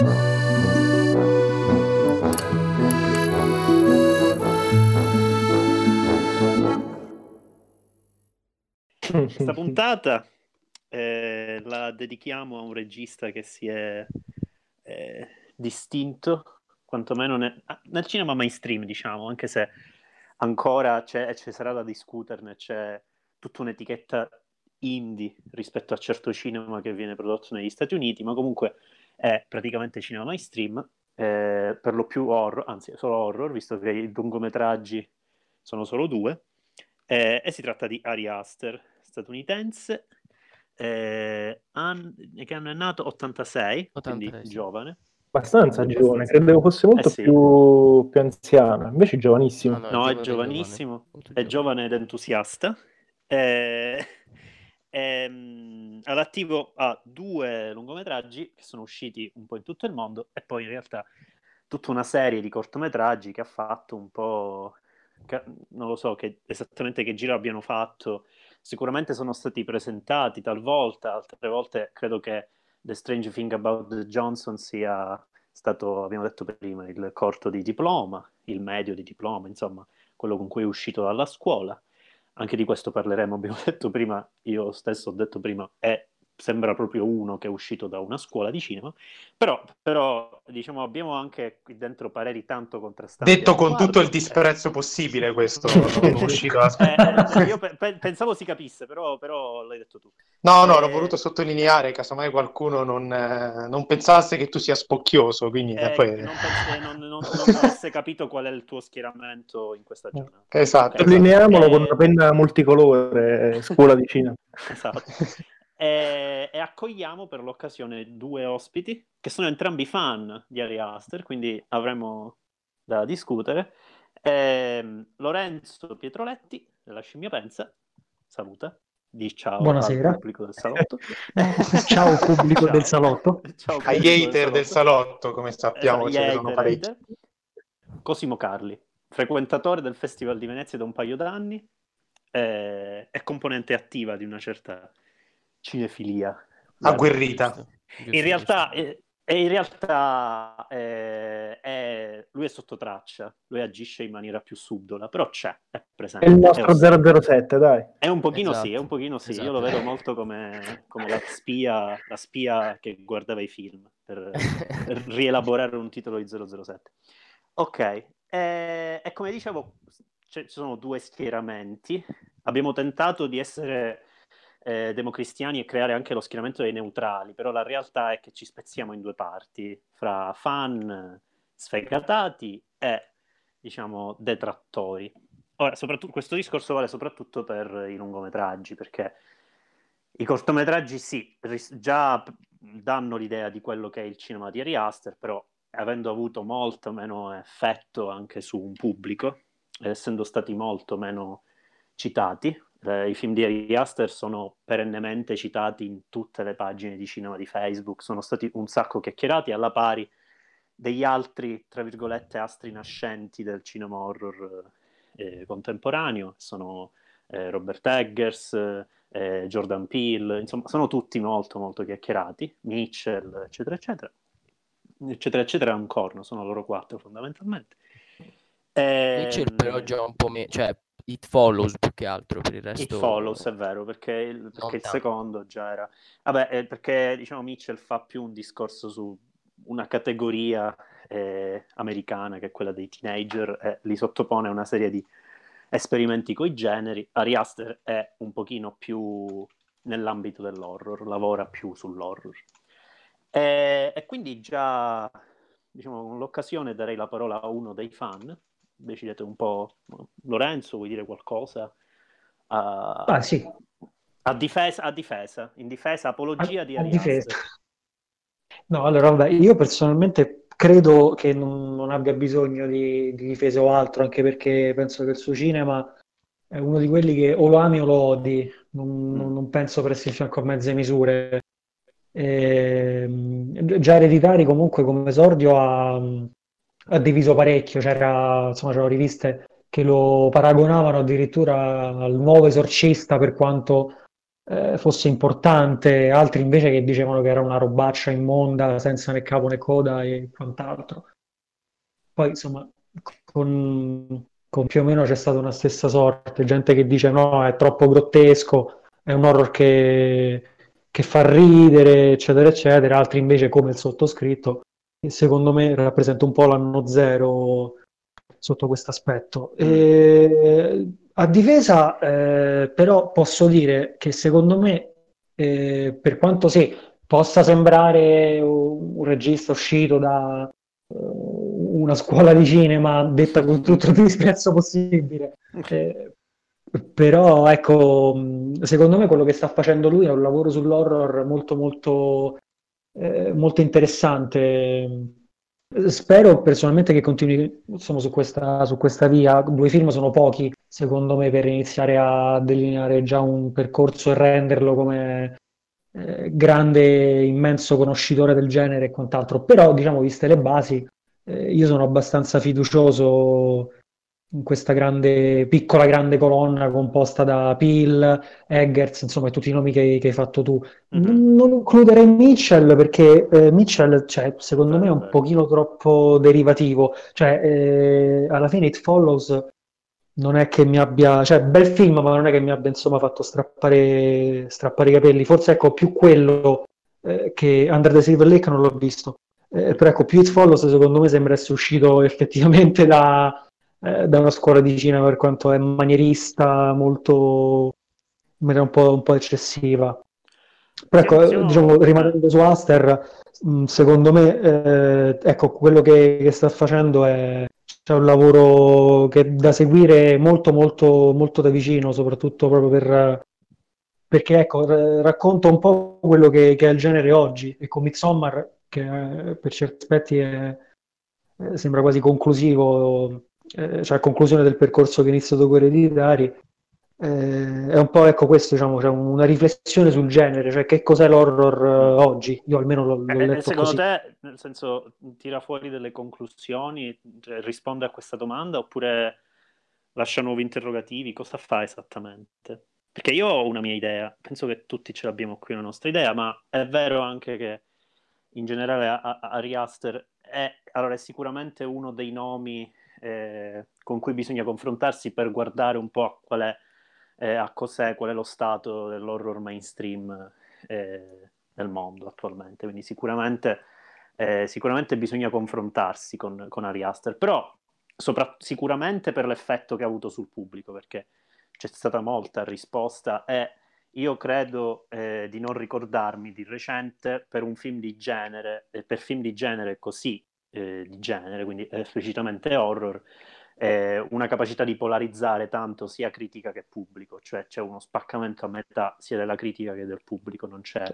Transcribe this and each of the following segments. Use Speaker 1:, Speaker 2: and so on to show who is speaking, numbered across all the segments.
Speaker 1: Questa puntata eh, la dedichiamo a un regista che si è eh, distinto, quantomeno ne- ah, nel cinema mainstream, diciamo, anche se ancora c'è, e ci sarà da discuterne, c'è tutta un'etichetta indie rispetto a certo cinema che viene prodotto negli Stati Uniti, ma comunque è praticamente cinema mainstream, eh, per lo più horror, anzi solo horror, visto che i lungometraggi sono solo due, eh, e si tratta di Ari Aster, statunitense, eh, an- che anno è nato 86,
Speaker 2: 86,
Speaker 1: quindi giovane.
Speaker 3: Abbastanza giovane, credevo fosse molto
Speaker 1: Eh sì.
Speaker 3: più, più anziano, invece è giovanissimo.
Speaker 2: No, no,
Speaker 1: No, è
Speaker 2: giovane,
Speaker 1: giovanissimo,
Speaker 2: giovane,
Speaker 1: è giovane ed entusiasta. Eh, ehm, all'attivo ha due lungometraggi che sono usciti un po' in tutto il mondo e poi in realtà tutta una serie di cortometraggi che ha fatto un po', che- non lo so che, esattamente che giro abbiano fatto, sicuramente sono stati presentati talvolta, altre volte credo che The Strange Thing About Johnson sia stato, abbiamo detto prima, il corto di diploma, il medio di diploma, insomma, quello con cui è uscito dalla scuola. Anche di questo parleremo, abbiamo detto prima, io stesso ho detto prima, è, sembra proprio uno che è uscito da una scuola di cinema, però, però diciamo, abbiamo anche qui dentro pareri tanto contrastanti.
Speaker 4: Detto con tutto il disprezzo possibile questo non uscito da
Speaker 1: Eh, eh, io pe- pe- pensavo si capisse, però, però l'hai detto tu.
Speaker 4: No, no,
Speaker 1: Eh,
Speaker 4: l'ho voluto sottolineare, casomai qualcuno non, eh, non pensasse che tu sia spocchioso, quindi eh,
Speaker 1: Eh,
Speaker 4: poi...
Speaker 1: non, pens- eh, non, non, non avesse capito qual è il tuo schieramento in questa giornata.
Speaker 4: Esatto.
Speaker 3: Sottolineiamolo
Speaker 1: Eh,
Speaker 3: con una penna multicolore, eh, scuola di cinema.
Speaker 1: Esatto. E, e accogliamo per l'occasione due ospiti che sono entrambi fan di Ari Aster, quindi avremo da discutere. Ehm, Lorenzo Pietroletti della Scimmia Pensa, saluta, di ciao
Speaker 5: Buonasera.
Speaker 1: al pubblico del salotto.
Speaker 5: Ciao pubblico
Speaker 1: Ciao.
Speaker 5: del salotto.
Speaker 1: Ciao,
Speaker 4: Agli
Speaker 1: pubblico
Speaker 4: hater del salotto, come sappiamo,
Speaker 1: Esatto,
Speaker 4: ce ne
Speaker 1: gli
Speaker 4: sono parecchi.
Speaker 1: Cosimo Carli, frequentatore del Festival di Venezia da un paio d'anni, eh, è componente attiva di una certa cinefilia.
Speaker 4: Agguerrita.
Speaker 1: In realtà, e in realtà eh, è- lui è sotto traccia, lui agisce in maniera più subdola, però c'è, è presente.
Speaker 3: È il nostro
Speaker 1: osserva.
Speaker 3: 007, dai.
Speaker 1: È un pochino
Speaker 2: Esatto.
Speaker 1: sì, è un pochino sì. Io
Speaker 2: Esatto.
Speaker 1: lo vedo molto come, come la, spia, la spia che guardava i film per, per rielaborare un titolo di 007. Ok, eh, e come dicevo, ci sono due schieramenti. Abbiamo tentato di essere eh, democristiani e creare anche lo schieramento dei neutrali, però la realtà è che ci spezziamo in due parti, fra fan sfegatati e, diciamo, detrattori. Ora, soprattutto, questo discorso vale soprattutto per i lungometraggi, perché i cortometraggi sì, ris- già danno l'idea di quello che è il cinema di Ari Aster, però avendo avuto molto meno effetto anche su un pubblico, essendo stati molto meno citati, eh, i film di Ari Aster sono perennemente citati in tutte le pagine di cinema di Facebook, sono stati un sacco chiacchierati alla pari degli altri, tra virgolette, astri nascenti del cinema horror eh, contemporaneo, sono eh, Robert Eggers, eh, Jordan Peele, insomma, sono tutti molto molto chiacchierati, Mitchell, eccetera, eccetera. Eccetera, eccetera, è un corno, sono loro quattro fondamentalmente. Ehm,
Speaker 2: Mitchell però già un po' meno, cioè It Follows più che altro per il resto.
Speaker 1: It Follows è vero, perché il, perché il secondo già era... Vabbè, eh, perché diciamo Mitchell fa più un discorso su una categoria eh, americana che è quella dei teenager e li sottopone a una serie di esperimenti coi generi. Ari Aster è un pochino più nell'ambito dell'horror, lavora più sull'horror. E, e quindi già, diciamo, con l'occasione darei la parola a uno dei fan. Decidete un po', Lorenzo, vuoi dire qualcosa? A,
Speaker 5: Ah, sì.
Speaker 1: a difesa, a difesa, in difesa, apologia
Speaker 5: A-
Speaker 1: di
Speaker 5: a
Speaker 1: Ari
Speaker 5: difesa.
Speaker 1: Aster.
Speaker 5: No, allora, vabbè, io personalmente credo che non, non abbia bisogno di, di difesa o altro, anche perché penso che il suo cinema è uno di quelli che o lo ami o lo odi, non, non- non penso presti il fianco a mezze misure. Ehm, già Ereditari comunque come esordio ha, ha diviso parecchio, c'era, insomma, c'erano riviste che lo paragonavano addirittura al nuovo esorcista per quanto eh, fosse importante, altri invece che dicevano che era una robaccia immonda senza né capo né coda e quant'altro. Poi insomma, con, con più o meno c'è stata una stessa sorte, gente che dice no, è troppo grottesco, è un horror che, che fa ridere, eccetera, eccetera, altri invece come il sottoscritto, secondo me rappresenta un po' l'anno zero sotto questo aspetto. E, a difesa, eh, però, posso dire che secondo me, eh, per quanto sì, possa sembrare un, regista uscito da uh, una scuola di cinema detta con tutto il disprezzo possibile, eh, però ecco, secondo me quello che sta facendo lui è un lavoro sull'horror molto molto, eh, molto interessante Spero personalmente che continui insomma, su, questa, su questa via. Due film sono pochi, secondo me, per iniziare a delineare già un percorso e renderlo come eh, grande, immenso conoscitore del genere e quant'altro. Però, diciamo, viste le basi, eh, io sono abbastanza fiducioso in questa grande, piccola grande colonna composta da Peel, Eggers, insomma tutti i nomi che, che hai fatto tu. Mm-hmm. Non includerei Mitchell perché eh, Mitchell, cioè, secondo me, è un pochino troppo derivativo. Cioè, eh, alla fine It Follows non è che mi abbia... Cioè, bel film, ma non è che mi abbia, insomma, fatto strappare, strappare i capelli. Forse, ecco, più quello eh, che Under the Silver Lake non l'ho visto. Eh, però, ecco, più It Follows, secondo me, sembra essere uscito effettivamente da eh, da una scuola di cinema per quanto è manierista, molto in maniera un po', un po eccessiva. Però ecco, diciamo, rimanendo su Aster, mm, secondo me, eh, ecco, quello che, che, sta facendo è c'è un lavoro che da seguire molto, molto, molto da vicino, soprattutto proprio per, perché ecco, racconta un po' quello che, che, è il genere oggi e con Midsommar, che eh, per certi aspetti è, eh, sembra quasi conclusivo eh, cioè a conclusione del percorso che iniziato con Ereditari, eh, è un po' ecco questo, diciamo, cioè una riflessione sul genere, cioè che cos'è l'horror uh, oggi? Io almeno l'ho, l'ho eh, letto
Speaker 1: Secondo
Speaker 5: così.
Speaker 1: te, nel senso, tira fuori delle conclusioni, cioè, risponde a questa domanda oppure lascia nuovi interrogativi? Cosa fa esattamente? Perché io ho una mia idea, penso che tutti ce l'abbiamo qui una nostra idea, ma è vero anche che in generale Ari Aster è, allora, è sicuramente uno dei nomi eh, con cui bisogna confrontarsi per guardare un po' qual è, eh, a cos'è, qual è lo stato dell'horror mainstream eh, nel mondo attualmente. Quindi sicuramente, eh, sicuramente bisogna confrontarsi con, con Ari Aster, però sopra- sicuramente per l'effetto che ha avuto sul pubblico, perché c'è stata molta risposta e io credo eh, di non ricordarmi di recente per un film di genere, per film di genere così eh, di genere, quindi esplicitamente horror, eh, una capacità di polarizzare tanto sia critica che pubblico, cioè c'è uno spaccamento a metà sia della critica che del pubblico, non c'è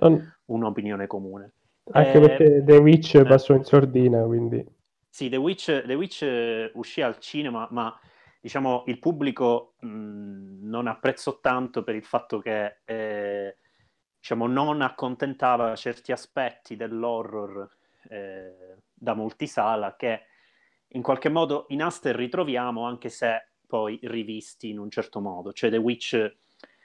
Speaker 1: un'opinione comune.
Speaker 6: Anche eh, perché The Witch eh. passò in sordina, quindi...
Speaker 1: Sì, The Witch, The Witch eh, uscì al cinema, ma diciamo il pubblico mh, non apprezzò tanto per il fatto che eh, diciamo, non accontentava certi aspetti dell'horror eh, da multisala che in qualche modo in Aster ritroviamo anche se poi rivisti in un certo modo. Cioè The Witch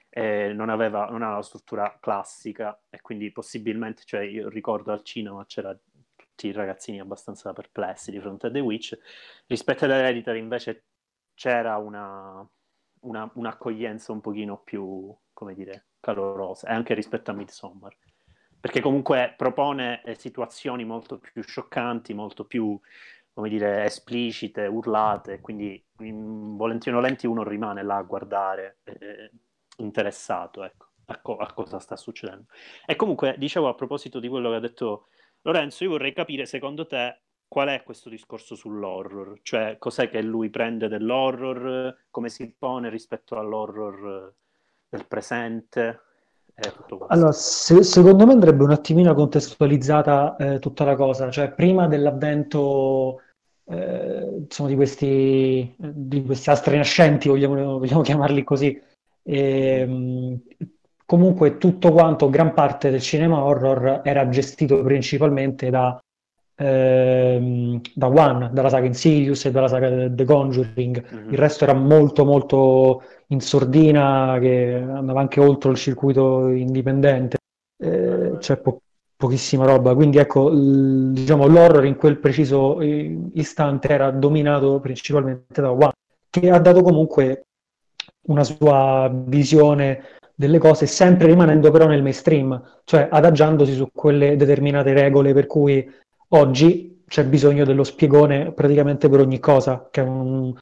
Speaker 1: eh, non, aveva, non aveva una struttura classica e quindi possibilmente, cioè io ricordo al cinema c'era tutti i ragazzini abbastanza perplessi di fronte a The Witch. Rispetto ad Hereditary invece c'era una, una, un'accoglienza un pochino più, come dire, calorosa e anche rispetto a Midsommar perché comunque propone eh, situazioni molto più scioccanti, molto più, come dire, esplicite, urlate, quindi in volenti o nolenti uno rimane là a guardare, eh, interessato, ecco, a, co- a, cosa sta succedendo. E comunque, dicevo a proposito di quello che ha detto Lorenzo, io vorrei capire, secondo te, qual è questo discorso sull'horror? Cioè, cos'è che lui prende dell'horror, come si pone rispetto all'horror del presente?
Speaker 5: Allora, se, secondo me andrebbe un attimino contestualizzata eh, tutta la cosa, cioè prima dell'avvento eh, insomma, di, questi, di questi astri nascenti, vogliamo, vogliamo chiamarli così, e, ehm, comunque tutto quanto, gran parte del cinema horror era gestito principalmente da ehm, da One, dalla saga Insidious e dalla saga The Conjuring.
Speaker 1: Mhm.
Speaker 5: Il resto era molto molto in sordina, che andava anche oltre il circuito indipendente. Eh, c'è po- pochissima roba. Quindi ecco, il- diciamo, l'horror in quel preciso eh, istante era dominato principalmente da One, che ha dato comunque una sua visione delle cose, sempre rimanendo però nel mainstream, cioè adagiandosi su quelle determinate regole per cui oggi c'è bisogno dello spiegone praticamente per ogni cosa, che è un,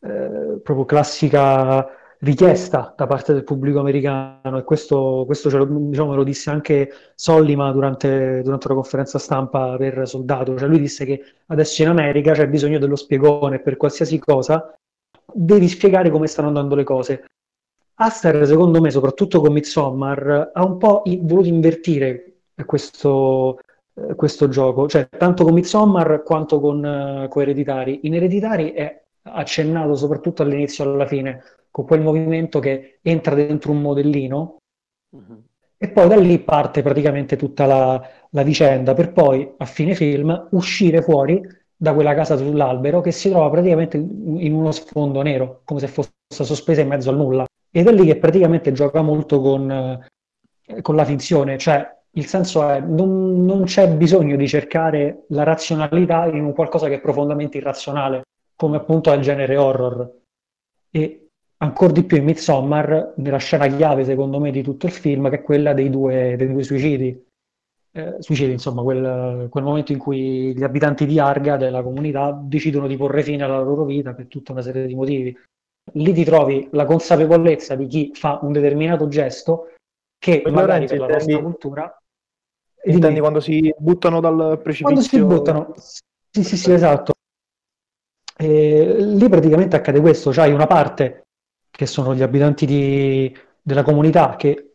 Speaker 5: eh, proprio classica richiesta da parte del pubblico americano e questo, questo lo, diciamo, lo disse anche Sollima durante, durante una conferenza stampa per Soldato, cioè lui disse che adesso in America c'è bisogno dello spiegone per qualsiasi cosa, devi spiegare come stanno andando le cose. Aster, secondo me, soprattutto con Midsommar, ha un po' voluto invertire questo, eh, questo gioco, cioè tanto con Midsommar quanto con, eh, con Ereditari. In Ereditari è accennato soprattutto all'inizio e alla fine, con quel movimento che entra dentro un modellino
Speaker 1: Mhm.
Speaker 5: e poi da lì parte praticamente tutta la, la vicenda, per poi a fine film uscire fuori da quella casa sull'albero che si trova praticamente in uno sfondo nero, come se fosse sospesa in mezzo al nulla. Ed è lì che praticamente gioca molto con, eh, con la finzione, cioè il senso è non, non c'è bisogno di cercare la razionalità in un qualcosa che è profondamente irrazionale, come appunto è il genere horror. E ancora di più in Midsommar, nella scena chiave secondo me di tutto il film, che è quella dei due, dei due suicidi. Eh, suicidi, insomma, quel, quel momento in cui gli abitanti di Arga, della comunità, decidono di porre fine alla loro vita per tutta una serie di motivi. Lì ti trovi la consapevolezza di chi fa un determinato gesto che magari per la nostra cultura...
Speaker 3: Intendi
Speaker 5: Dimmi.
Speaker 3: quando si buttano dal precipizio?
Speaker 5: Quando si buttano, sì, sì, sì, esatto. E lì praticamente accade questo, c'hai una parte che sono gli abitanti di- della comunità che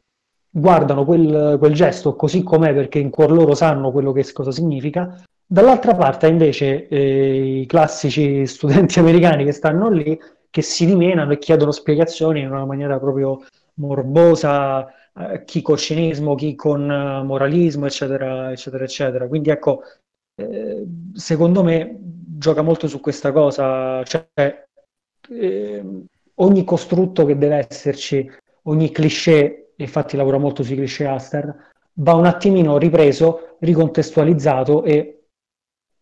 Speaker 5: guardano quel, quel gesto così com'è perché in cuor loro sanno quello che cosa significa, dall'altra parte invece eh, i classici studenti americani che stanno lì che si dimenano e chiedono spiegazioni in una maniera proprio morbosa, eh, chi con cinismo, chi con eh, moralismo, eccetera, eccetera, eccetera. Quindi ecco, eh, secondo me gioca molto su questa cosa, cioè eh, ogni costrutto che deve esserci, ogni cliché, infatti lavora molto sui cliché Aster, va un attimino ripreso, ricontestualizzato e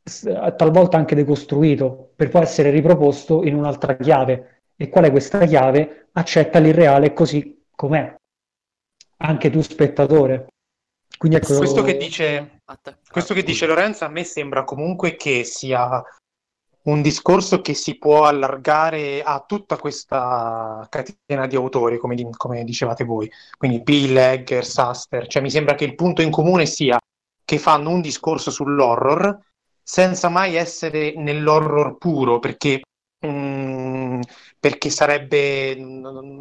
Speaker 5: s- talvolta anche decostruito per poi essere riproposto in un'altra chiave. E qual è questa chiave? Accetta l'irreale così com'è, anche tu spettatore. Quindi ecco,
Speaker 4: Questo che dice, questo che dice Lorenzo a me sembra comunque che sia un discorso che si può allargare a tutta questa catena di autori, come, di- come dicevate voi. Quindi Bill, Eggers, Aster. Cioè mi sembra che il punto in comune sia che fanno un discorso sull'horror senza mai essere nell'horror puro, perché, mm, perché sarebbe,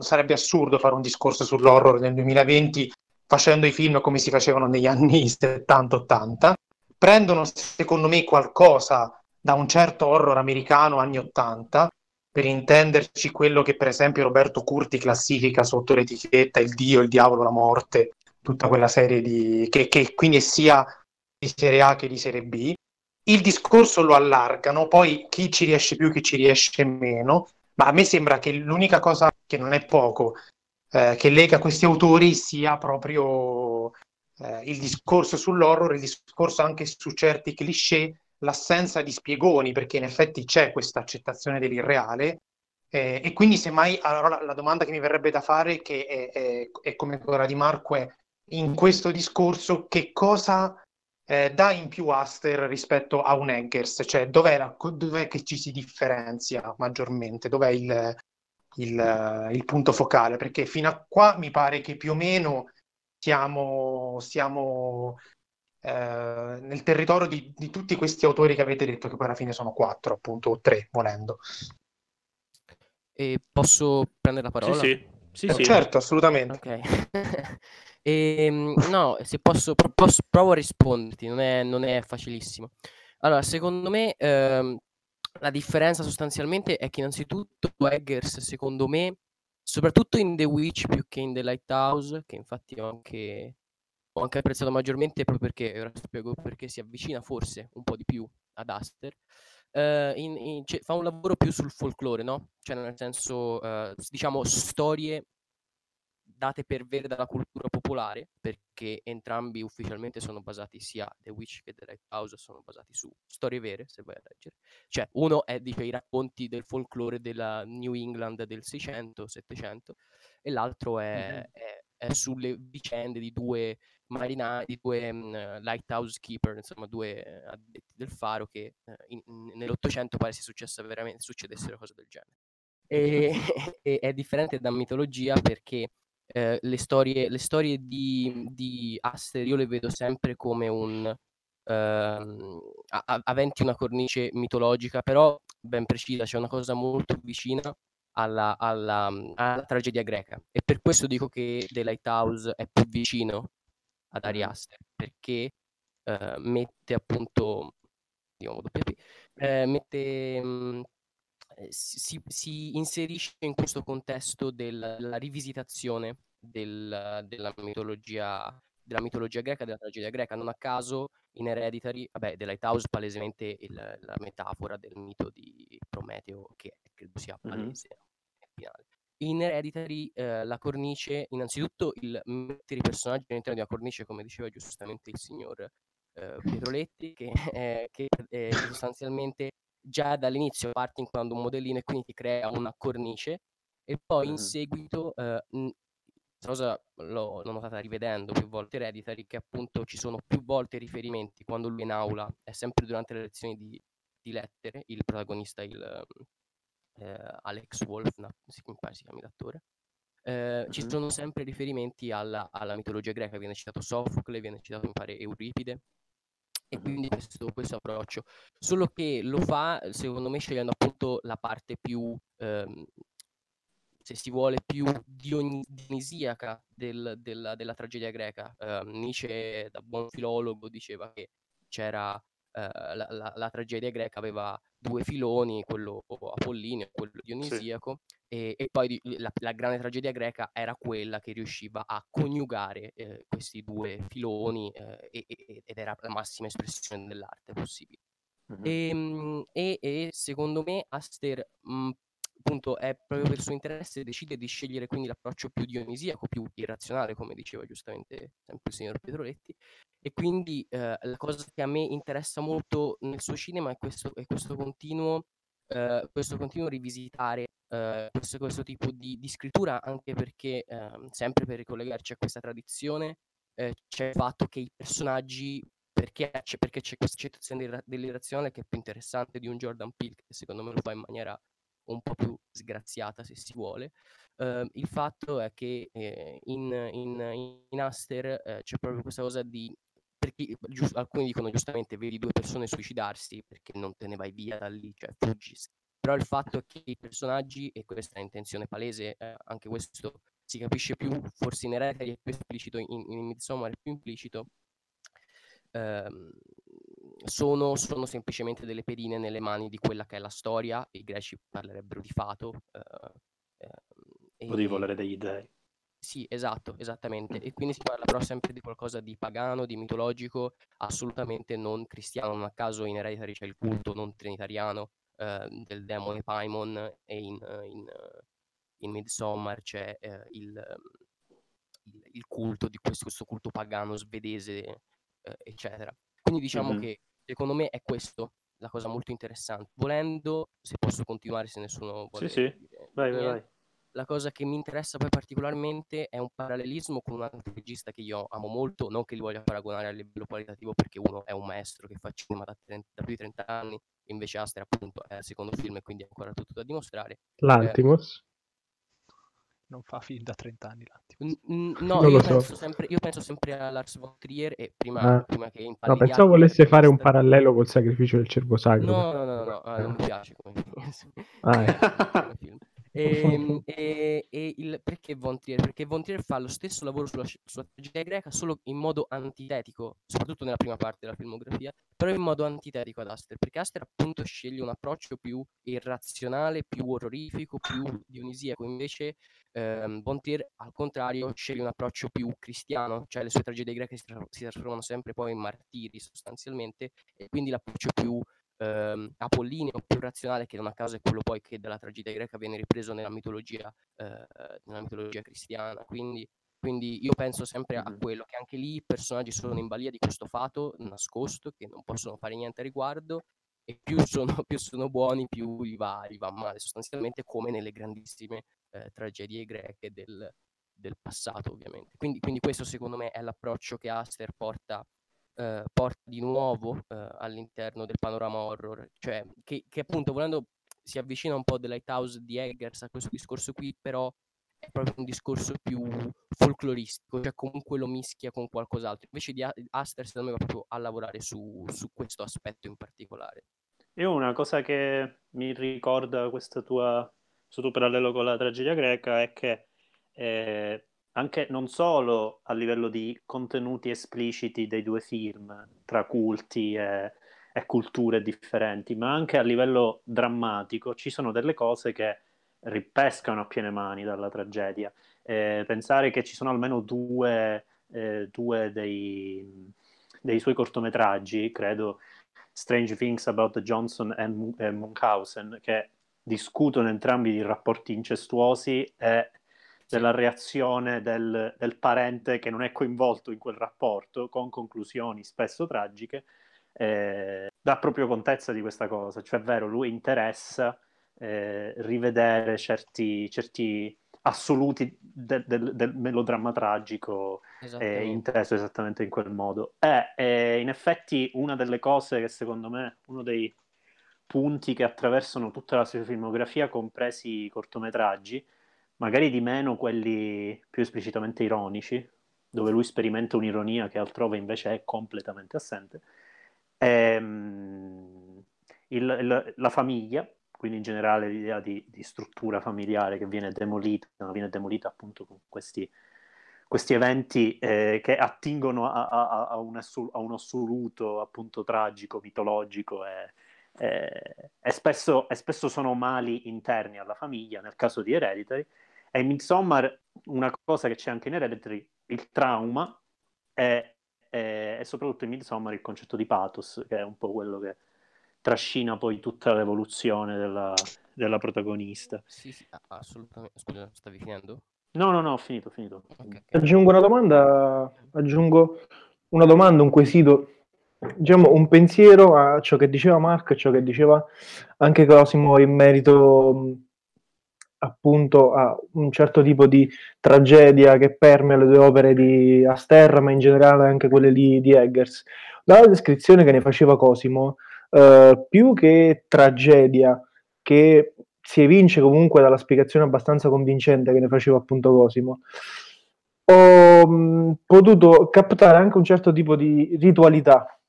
Speaker 4: sarebbe assurdo fare un discorso sull'horror nel 2020 facendo i film come si facevano negli anni 70-80. Prendono, secondo me, qualcosa da un certo horror americano anni 80, per intenderci quello che per esempio Roberto Curti classifica sotto l'etichetta Il Dio, il Diavolo, la Morte, tutta quella serie di... che, che quindi è sia di serie A che di serie B. Il discorso lo allargano, poi chi ci riesce più, chi ci riesce meno, ma a me sembra che l'unica cosa che non è poco, eh, che lega questi autori sia proprio eh, il discorso sull'horror, il discorso anche su certi cliché, l'assenza di spiegoni, perché in effetti c'è questa accettazione dell'irreale. eh, e quindi, semmai, allora la, la domanda che mi verrebbe da fare, che è, è- è come quella di Marco, è in questo discorso che cosa eh, dà in più Aster rispetto a un Eggers? Cioè, dov'è, la- dov'è che ci si differenzia maggiormente? Dov'è il, il, il punto focale? Perché fino a qua mi pare che più o meno siamo, siamo eh, nel territorio di, di tutti questi autori che avete detto, che poi alla fine sono quattro, appunto, o tre, volendo.
Speaker 2: E posso prendere la
Speaker 1: Sì,
Speaker 2: parola?
Speaker 1: sì, sì,
Speaker 4: Eh,
Speaker 1: sì.
Speaker 4: Certo, assolutamente.
Speaker 2: Ok. Ehm, no, se posso, posso- provo a risponderti, non è, non è facilissimo. Allora, secondo me, ehm, la differenza sostanzialmente è che innanzitutto Eggers, secondo me, soprattutto in The Witch più che in The Lighthouse, che infatti ho anche ho anche apprezzato maggiormente proprio perché, e ora spiego perché si avvicina forse un po' di più ad Aster, eh, in- in- cioè, fa un lavoro più sul folklore, no? Cioè nel senso, eh, diciamo, storie date per vere dalla cultura popolare, perché entrambi ufficialmente sono basati sia The Witch che The Lighthouse sono basati su storie vere, se vai a leggere. Cioè, uno è dice, i racconti del folklore della New England del 600, 700, e l'altro è,
Speaker 1: Mhm.
Speaker 2: è- è sulle vicende di due marinai, di due mh, lighthouse keeper, insomma, due eh, addetti del faro che eh, in- in- nell'Ottocento pare sia successa veramente, succedessero cose del genere. E, e è differente da mitologia perché eh, le storie, le storie di, di Aster io le vedo sempre come un ehm, a- aventi una cornice mitologica, però ben precisa, c'è una cosa molto vicina alla, alla, alla tragedia greca. E per questo dico che The Lighthouse è più vicino ad Ari
Speaker 1: Mhm.
Speaker 2: Aster, perché eh, mette appunto, diciamo, eh, mette, mh, si, si- si inserisce in questo contesto del- della rivisitazione del- della mitologia della mitologia greca, della tragedia greca. Non a caso in Hereditary, vabbè, The Lighthouse palesemente il- la metafora del mito di Prometeo, che credo sia palese nel finale. In Hereditary eh, la cornice, innanzitutto il mettere i personaggi all'interno di una cornice, come diceva giustamente il signor eh, Pietroletti, che, eh, che, eh, sostanzialmente già dall'inizio parti inquadrando un modellino e quindi ti crea una cornice e poi in seguito, eh, questa cosa l'ho, l'ho notata rivedendo più volte Hereditary, che appunto ci sono più volte riferimenti quando lui è in aula, è sempre durante le lezioni di, di lettere, il protagonista, il eh, Alex Wolf, no, si, mi pare si chiami l'attore, eh, ci
Speaker 1: Mhm.
Speaker 2: sono sempre riferimenti alla, alla mitologia greca, viene citato Sofocle, viene citato mi pare Euripide, e quindi questo, questo approccio. Solo che lo fa, secondo me, scegliendo appunto la parte più, ehm, se si vuole, più dioni- dionisiaca del- della, della tragedia greca. Eh, Nietzsche, da buon filologo, diceva che c'era eh, la, la- la tragedia greca aveva due filoni, quello apollineo e quello dionisiaco, e, e poi di- la, la grande tragedia greca era quella che riusciva a coniugare eh, questi due filoni eh, e- e- ed era la massima espressione dell'arte possibile.
Speaker 1: Mhm.
Speaker 2: Ehm, E, e secondo me Aster, mh, appunto, è proprio per suo interesse decide di scegliere quindi l'approccio più dionisiaco, più irrazionale, come diceva giustamente sempre il signor Pietroletti. E quindi eh, la cosa che a me interessa molto nel suo cinema è questo, è questo continuo, eh, questo continuo rivisitare eh, questo, questo tipo di, di scrittura, anche perché, ehm, sempre per ricollegarci a questa tradizione, eh, c'è il fatto che i personaggi perché c'è, perché c'è questa accettazione dell'irrazionale che è più interessante di un Jordan Peele che secondo me lo fa in maniera un po' più sgraziata se si vuole. Ehm, il fatto è che eh, in, in- in Aster eh, c'è proprio questa cosa di perché gius- alcuni dicono giustamente vedi due persone suicidarsi perché non te ne vai via da lì, cioè fuggi. Però il fatto è che i personaggi, e questa è intenzione palese, eh, anche questo si capisce più, forse in Hereditary è più esplicito, in, in Midsommar è più implicito, ehm, sono, sono semplicemente delle pedine nelle mani di quella che è la storia, i greci parlerebbero di fato. eh, ehm,
Speaker 1: O di volere degli dei.
Speaker 2: sì, esatto, esattamente. E quindi si parla però sempre di qualcosa di pagano, di mitologico, assolutamente non cristiano. Non a caso in Hereditary c'è il culto non trinitariano eh, del demone Paimon e in, eh, in, eh, in Midsommar c'è eh, il, il- il culto di questo, questo culto pagano svedese, eh, eccetera. Quindi diciamo
Speaker 1: Mhm.
Speaker 2: che secondo me è questo la cosa molto interessante. Volendo, se posso continuare, se nessuno vuole
Speaker 1: Sì, sì. Vai, vai, vai.
Speaker 2: la cosa che mi interessa poi particolarmente è un parallelismo con un altro regista che io amo molto, non che li voglia paragonare a livello qualitativo perché uno è un maestro che fa cinema da, 30 da più di 30 anni, invece Aster appunto è il secondo film e quindi ha ancora tutto da dimostrare.
Speaker 6: L'Antimos.
Speaker 7: Non fa film da 30 anni
Speaker 2: n- no, io
Speaker 6: so.
Speaker 2: penso, sempre, io penso sempre a Lars von Trier e prima,
Speaker 6: Ah.
Speaker 2: prima che
Speaker 6: No,
Speaker 2: impalli gli
Speaker 6: pensavo
Speaker 2: altri,
Speaker 6: volesse
Speaker 2: ecco,
Speaker 6: fare un parallelo col sacrificio del cervo sacro.
Speaker 2: No, no, no, no, no, ah, non mi piace come
Speaker 6: Ah, eh.
Speaker 2: Film. Ehm, e, e il, perché Von Trier? Perché Von Trier fa lo stesso lavoro sulla, sulla tragedia greca solo in modo antitetico, soprattutto nella prima parte della filmografia, però in modo antitetico ad Aster, perché Aster appunto sceglie un approccio più irrazionale, più orrorifico, più dionisiaco, invece ehm, Von Trier al contrario sceglie un approccio più cristiano, cioè le sue tragedie greche si, tra- si trasformano sempre poi in martiri sostanzialmente, e quindi l'approccio più ehm, apollineo, più razionale, che non a caso è quello poi che dalla tragedia greca viene ripreso nella mitologia, eh, nella mitologia cristiana. Quindi, quindi io penso sempre a quello, che anche lì i personaggi sono in balia di questo fato nascosto, che non possono fare niente a riguardo, e più sono, più sono buoni, più gli va, gli va male, sostanzialmente come nelle grandissime eh, tragedie greche del, del passato, ovviamente. Quindi, quindi questo secondo me è l'approccio che Aster porta eh, porta di nuovo eh, all'interno del panorama horror, cioè che, che appunto volendo si avvicina un po' The Lighthouse di Eggers a questo discorso qui, però è proprio un discorso più folcloristico, cioè comunque lo mischia con qualcos'altro. Invece di Aster secondo me va proprio a lavorare su, su questo aspetto in particolare.
Speaker 1: Io una cosa che mi ricorda questo tuo, questo tuo parallelo con la tragedia greca è che eh, anche non solo a livello di contenuti espliciti dei due film, tra culti e, e culture differenti, ma anche a livello drammatico ci sono delle cose che ripescano a piene mani dalla tragedia. Eh, pensare che ci sono almeno due, eh, due dei, dei suoi cortometraggi, credo Strange Things About Johnson e Munchausen, che discutono entrambi di rapporti incestuosi e della reazione del, del parente che non è coinvolto in quel rapporto, con conclusioni spesso tragiche, eh, dà proprio contezza di questa cosa. Cioè, è vero, lui interessa eh, rivedere certi, certi assoluti del, del- del melodramma tragico è
Speaker 2: Esattamente.
Speaker 1: inteso esattamente in quel modo. È, è in effetti una delle cose che secondo me, uno dei punti che attraversano tutta la sua filmografia, compresi i cortometraggi, magari di meno quelli più esplicitamente ironici, dove lui sperimenta un'ironia che altrove invece è completamente assente. Ehm, il- il- la famiglia, quindi in generale l'idea di, di struttura familiare che viene demolita, viene demolita appunto con questi, questi eventi eh, che attingono a, a- a un, assu- a un assoluto appunto tragico, mitologico e, e- e spesso, e spesso sono mali interni alla famiglia, nel caso di Hereditary. E in Midsommar una cosa che c'è anche in Hereditary, il trauma, e, e- e soprattutto in Midsommar il concetto di pathos, che è un po' quello che trascina poi tutta l'evoluzione della, della protagonista.
Speaker 2: Sì, sì, ah, assolutamente. Scusa, stavi finendo?
Speaker 1: No, no, no, ho finito, ho finito.
Speaker 2: Ok, ok.
Speaker 3: Aggiungo una domanda, aggiungo una domanda, un quesito, diciamo un pensiero a ciò che diceva Marco e ciò che diceva anche Cosimo in merito mh, appunto a un certo tipo di tragedia che permea le due opere di Asterra, ma in generale anche quelle di, di Eggers. Dalla descrizione che ne faceva Cosimo, eh, più che tragedia, che si evince comunque dalla spiegazione abbastanza convincente che ne faceva appunto Cosimo, ho mh, potuto captare anche un certo tipo di ritualità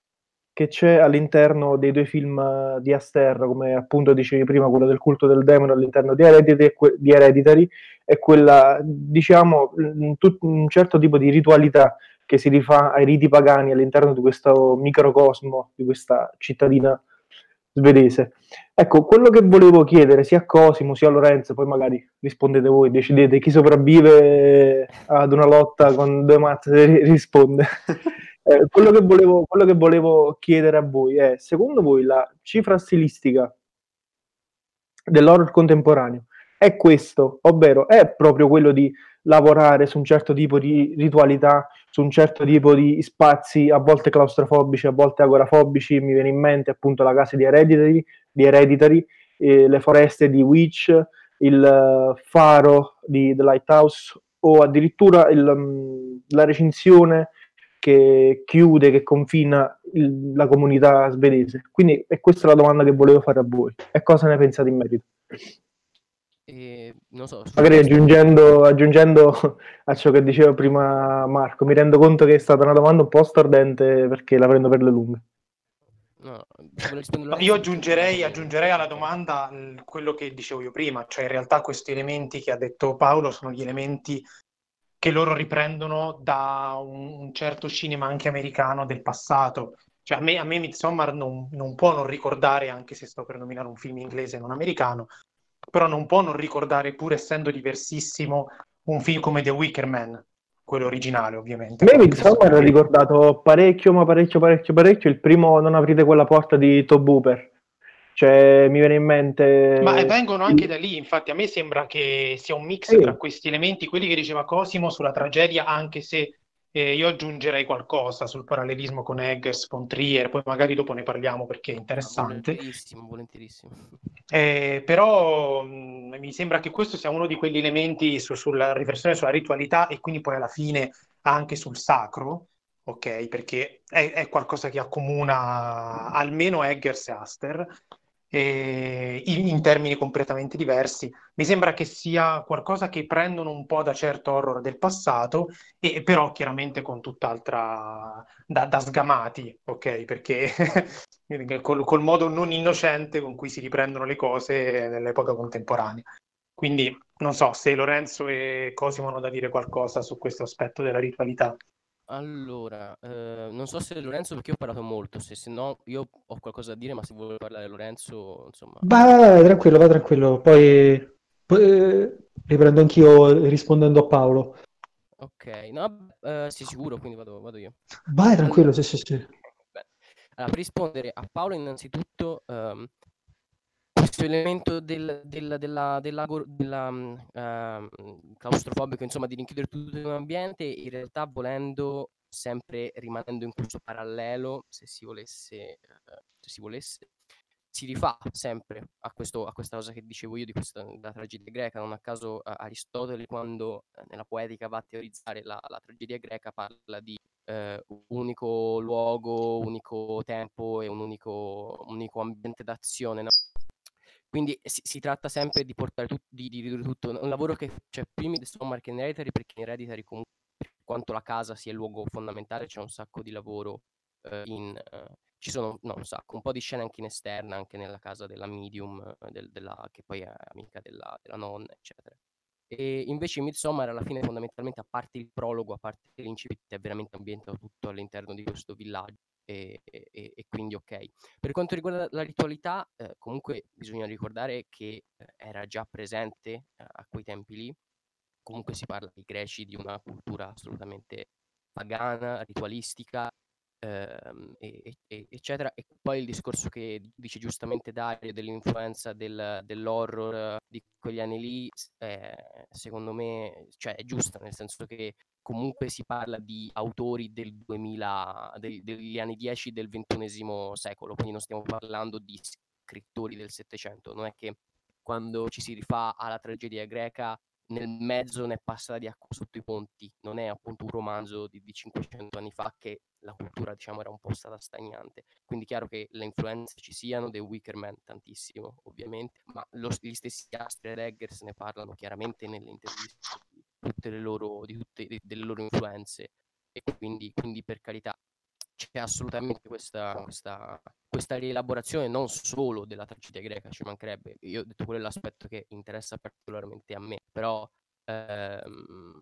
Speaker 3: che c'è all'interno dei due film eh, di Aster, come appunto dicevi prima, quello del culto del demone all'interno di Hereditary, di Hereditary e quella, diciamo, un, certo tipo di ritualità che si rifà ai riti pagani all'interno di questo microcosmo, di questa cittadina svedese. Ecco, quello che volevo chiedere sia a Cosimo sia a Lorenzo, poi magari rispondete voi, decidete chi sopravvive ad una lotta con due mazze ri- risponde. Eh, quello, che volevo, quello che volevo chiedere a voi è, secondo voi la cifra stilistica dell'horror contemporaneo è questo, ovvero è proprio quello di lavorare su un certo tipo di ritualità, su un certo tipo di spazi a volte claustrofobici, a volte agorafobici, mi viene in mente appunto la casa di Hereditary, di Hereditary eh, le foreste di Witch, il eh, faro di The Lighthouse o addirittura il, mm, la recinzione che chiude, che confina il- la comunità svedese. Quindi è questa la domanda che volevo fare a voi. E cosa ne pensate in merito?
Speaker 2: E, non so,
Speaker 3: Magari aggiungendo, aggiungendo a ciò che diceva prima Marco, mi rendo conto che è stata una domanda un po' stordente perché la prendo per le lunghe.
Speaker 2: No?
Speaker 4: Io aggiungerei, aggiungerei alla domanda l- quello che dicevo io prima, cioè in realtà questi elementi che ha detto Paolo sono gli elementi che loro riprendono da un, un certo cinema anche americano del passato. Cioè a me, a me Midsommar non, non può non ricordare, anche se sto per nominare un film inglese e non americano, però non può non ricordare, pur essendo diversissimo, un film come The Wicker Man, quello originale ovviamente.
Speaker 3: A me Midsommar ha ricordato parecchio, ma parecchio, parecchio, parecchio il primo Non aprite quella porta di Tob Hooper. Cioè, mi viene in mente...
Speaker 4: Ma eh, vengono anche da lì, infatti a me sembra che sia un mix tra questi elementi, quelli che diceva Cosimo sulla tragedia, anche se eh, io aggiungerei qualcosa sul parallelismo con Eggers, von Trier, poi magari dopo ne parliamo perché è interessante.
Speaker 2: Volentierissimo, volentierissimo.
Speaker 4: Eh, però mh, mi sembra che questo sia uno di quegli elementi su- sulla riflessione sulla ritualità e quindi poi alla fine anche sul sacro, ok? Perché è, è qualcosa che accomuna almeno Eggers e Aster eh, in, in termini completamente diversi. Mi sembra che sia qualcosa che prendono un po' da certo horror del passato, e però chiaramente con tutt'altra da, da sgamati, ok? Perché col, col modo non innocente con cui si riprendono le cose nell'epoca contemporanea. Quindi non so se Lorenzo e Cosimo hanno da dire qualcosa su questo aspetto della ritualità.
Speaker 2: Allora, eh, non so se Lorenzo perché ho parlato molto, se, se no io ho qualcosa da dire, ma se vuole parlare Lorenzo, insomma...
Speaker 5: Vai, vai, vai, tranquillo, vai tranquillo. Poi, poi, eh, riprendo anch'io rispondendo a Paolo.
Speaker 2: Ok, no, eh, sì, sicuro, quindi vado, vado io.
Speaker 5: Vai tranquillo, sì, sì, sì.
Speaker 2: Bene. Allora, per rispondere a Paolo, innanzitutto, ehm, questo elemento del, del- della, della, della, ehm, claustrofobico, insomma, di rinchiudere tutto in un ambiente, in realtà volendo, sempre rimanendo in questo parallelo, se si volesse, eh, se si volesse, si rifà sempre a, questo, a questa cosa che dicevo io di questa tragedia greca. Non a caso eh, Aristotele, quando eh, nella poetica va a teorizzare la, la tragedia greca, parla di eh, unico luogo, unico tempo e un unico, unico ambiente d'azione. no? Quindi si, si tratta sempre di portare tutto, di, di ridurre tutto. Un lavoro che c'è prima di Midsommar che in Hereditary, perché in Hereditary comunque, per quanto la casa sia il luogo fondamentale, c'è un sacco di lavoro eh, in... eh, ci sono, no, un sacco, un po' di scene anche in esterna, anche nella casa della medium, eh, del- della- che poi è amica della, della nonna, eccetera. E invece in Midsommar alla fine fondamentalmente a parte il prologo, a parte l'incipit, è veramente ambientato tutto all'interno di questo villaggio e, e- e- quindi ok. Per quanto riguarda la ritualità, eh, comunque bisogna ricordare che eh, era già presente eh, a quei tempi lì. Comunque si parla ai greci di una cultura assolutamente pagana, ritualistica, ehm, e- e- eccetera. E poi il discorso che dice giustamente Dario dell'influenza del- dell'horror di quegli anni lì, eh, secondo me, cioè, è giusta, nel senso che comunque si parla di autori del 2000, del- degli anni 10 del XXI secolo, quindi non stiamo parlando di scrittori del Settecento, non è che quando ci si rifà alla tragedia greca nel mezzo ne è passata di acqua sotto i ponti, non è appunto un romanzo di, di 500 anni fa che la cultura diciamo era un po' stata stagnante, quindi chiaro che le influenze ci siano, The Wicker Man tantissimo ovviamente, ma lo- gli stessi Astrid Eggers ne parlano chiaramente nelle interviste tutte le loro, di tutte di- delle loro influenze e quindi, quindi per carità c'è assolutamente questa, questa, questa rielaborazione non solo della tragedia greca, ci mancherebbe. Io ho detto quello è l'aspetto che interessa particolarmente a me, però, ehm,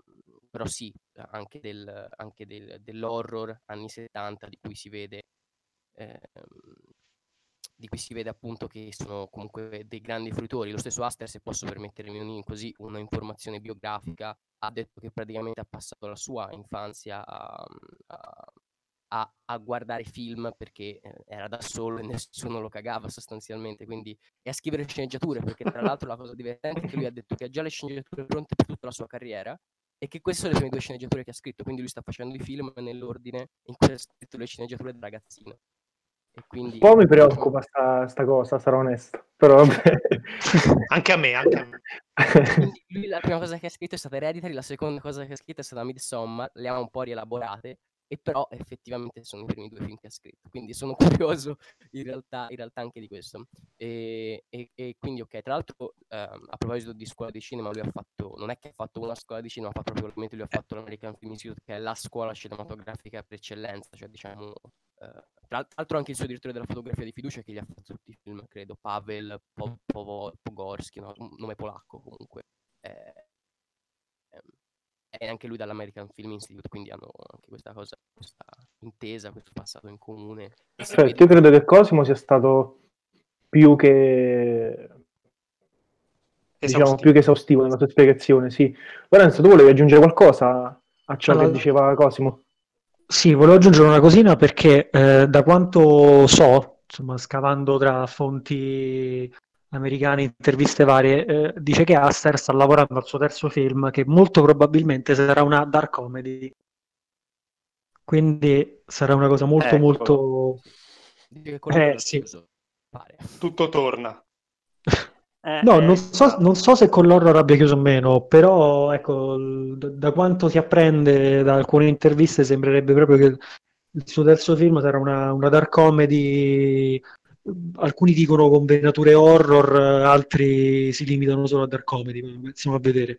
Speaker 2: però sì, anche, del, anche del- dell'horror anni 70 di cui si vede ehm, di cui si vede appunto che sono comunque dei grandi fruitori. Lo stesso Aster, se posso permettermi un- così una informazione biografica, ha detto che praticamente ha passato la sua infanzia a, a- a- guardare film perché eh, era da solo e nessuno lo cagava sostanzialmente, quindi e a scrivere sceneggiature, perché tra l'altro la cosa divertente è che lui ha detto che ha già le sceneggiature pronte per tutta la sua carriera e che queste sono le prime due sceneggiature che ha scritto, quindi lui sta facendo i film nell'ordine in cui ha scritto le sceneggiature da ragazzino. E quindi
Speaker 3: Un po' mi preoccupa sta, sta cosa, sarò onesto. Però vabbè.
Speaker 4: Anche a me, anche a me.
Speaker 2: Quindi lui la prima cosa che ha scritto è stata Hereditary, la seconda cosa che ha scritto è stata Midsommar, le ha un po' rielaborate, e però effettivamente sono i primi due film che ha scritto, quindi sono curioso in realtà, in realtà anche di questo. E, e- e quindi ok, tra l'altro ehm, a proposito di scuola di cinema, lui ha fatto, non è che ha fatto una scuola di cinema, ha fatto proprio, lui ha fatto l'American Film Institute, che è la scuola cinematografica per eccellenza, cioè diciamo Eh, tra l'altro anche il suo direttore della fotografia di fiducia che gli ha fatto tutti i film, credo, Pavel Po- Po- Pogorski, no? un nome polacco comunque. Eh, ehm, e anche lui dall'American Film Institute, quindi hanno anche questa cosa, questa intesa, questo passato in comune. Vedi-
Speaker 3: io credo che Cosimo sia stato più che diciamo
Speaker 4: Esaustivo.
Speaker 3: più che esaustivo nella sua spiegazione, sì. Lorenzo, tu volevi aggiungere qualcosa a ciò
Speaker 5: Allora-
Speaker 3: che diceva Cosimo?
Speaker 5: Sì, volevo aggiungere una cosina perché eh, da quanto so, insomma, scavando tra fonti americane, interviste varie, eh, dice che Aster sta lavorando al suo terzo film che molto probabilmente sarà una dark comedy. Quindi sarà una cosa molto
Speaker 1: Ecco.
Speaker 5: molto... Eh, sì.
Speaker 4: Tutto torna.
Speaker 1: Eh,
Speaker 5: No,
Speaker 1: eh,
Speaker 5: non so, non so se con l'horror abbia chiuso o meno, però ecco, da, quanto si apprende da alcune interviste sembrerebbe proprio che il, il suo terzo film sarà una, una dark comedy, alcuni dicono con venature horror, altri si limitano solo a dark comedy, iniziamo a vedere.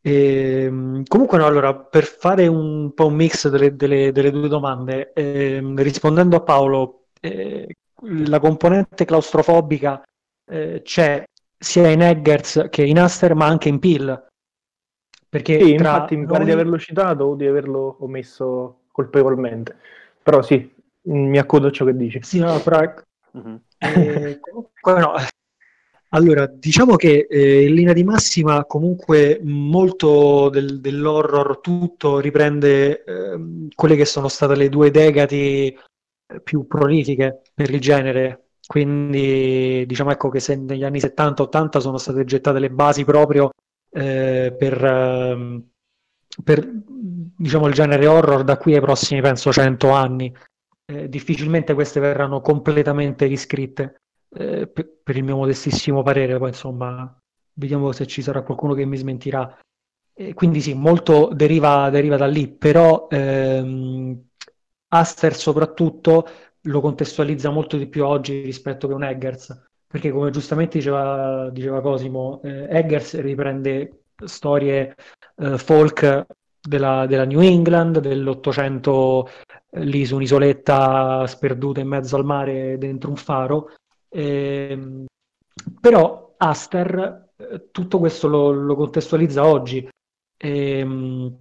Speaker 5: Ehm, comunque no, allora, per fare un po' un mix delle, delle- delle due domande, ehm, rispondendo a Paolo, eh, la componente claustrofobica eh, c'è sia in Eggers che in Aster, ma anche in Peel. Perché
Speaker 3: Sì, infatti mi pare di
Speaker 5: noi-
Speaker 3: averlo citato o di averlo omesso colpevolmente. Però sì, mi accodo a ciò che dici.
Speaker 5: Sì, no, però
Speaker 1: mhm.
Speaker 5: Eh, comunque no. Allora, diciamo che eh, in linea di massima comunque molto del- dell'horror tutto riprende ehm, quelle che sono state le due decadi eh, più prolifiche per il genere. Quindi diciamo ecco che se negli anni 70-80 sono state gettate le basi proprio eh, per, ehm, per diciamo, il genere horror da qui ai prossimi penso 100 anni eh, difficilmente queste verranno completamente riscritte, eh, per, per il mio modestissimo parere, poi insomma, vediamo se ci sarà qualcuno che mi smentirà. E quindi sì, molto deriva, deriva da lì, però ehm, Aster soprattutto lo contestualizza molto di più oggi rispetto che un Eggers, perché come giustamente diceva, diceva Cosimo, eh, Eggers riprende storie eh, folk della, della New England, dell'Ottocento eh, lì su un'isoletta sperduta in mezzo al mare dentro un faro. Ehm, però Aster eh, tutto questo lo, lo contestualizza oggi, ehm,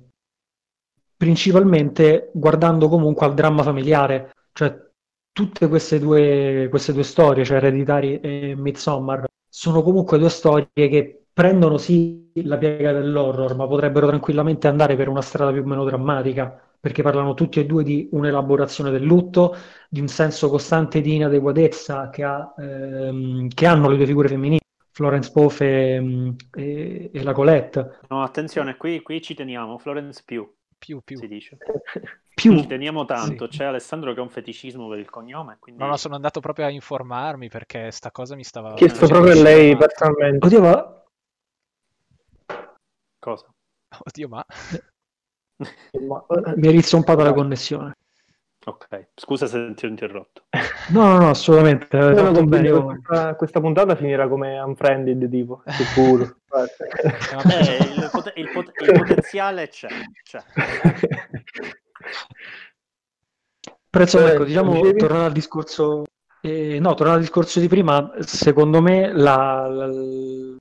Speaker 5: principalmente guardando comunque al dramma familiare, cioè tutte queste due, queste due storie, cioè Hereditary e Midsommar, sono comunque due storie che prendono sì la piega dell'horror, ma potrebbero tranquillamente andare per una strada più o meno drammatica, perché parlano tutti e due di un'elaborazione del lutto, di un senso costante di inadeguatezza che, ha, ehm, che hanno le due figure femminili, Florence Pugh e, e- e la Colette.
Speaker 1: No, attenzione, qui, qui ci teniamo, Florence più,
Speaker 7: Più, più.
Speaker 1: si dice.
Speaker 5: Più,
Speaker 1: Ci teniamo tanto, c'è Alessandro che ha un feticismo per il cognome, quindi...
Speaker 7: No, no, sono andato proprio a informarmi perché sta cosa mi stava...
Speaker 3: Chiesto proprio a
Speaker 1: sì,
Speaker 3: lei personalmente.
Speaker 5: oddio, ma
Speaker 1: Cosa?
Speaker 7: Oddio, ma...
Speaker 3: Ma-
Speaker 5: mi ha rizzompato la connessione.
Speaker 1: Ok, scusa se ti ho interrotto.
Speaker 5: No, no, no, assolutamente. hai
Speaker 3: No,
Speaker 5: bene.
Speaker 3: questa, questa puntata finirà come Unfriended, tipo, sicuro.
Speaker 1: Eh, il, pot- il pot- il potenziale c'è, c'è.
Speaker 3: Eh,
Speaker 5: ecco, diciamo, tornando al discorso, eh, no, tornando al discorso di prima, secondo me la, la-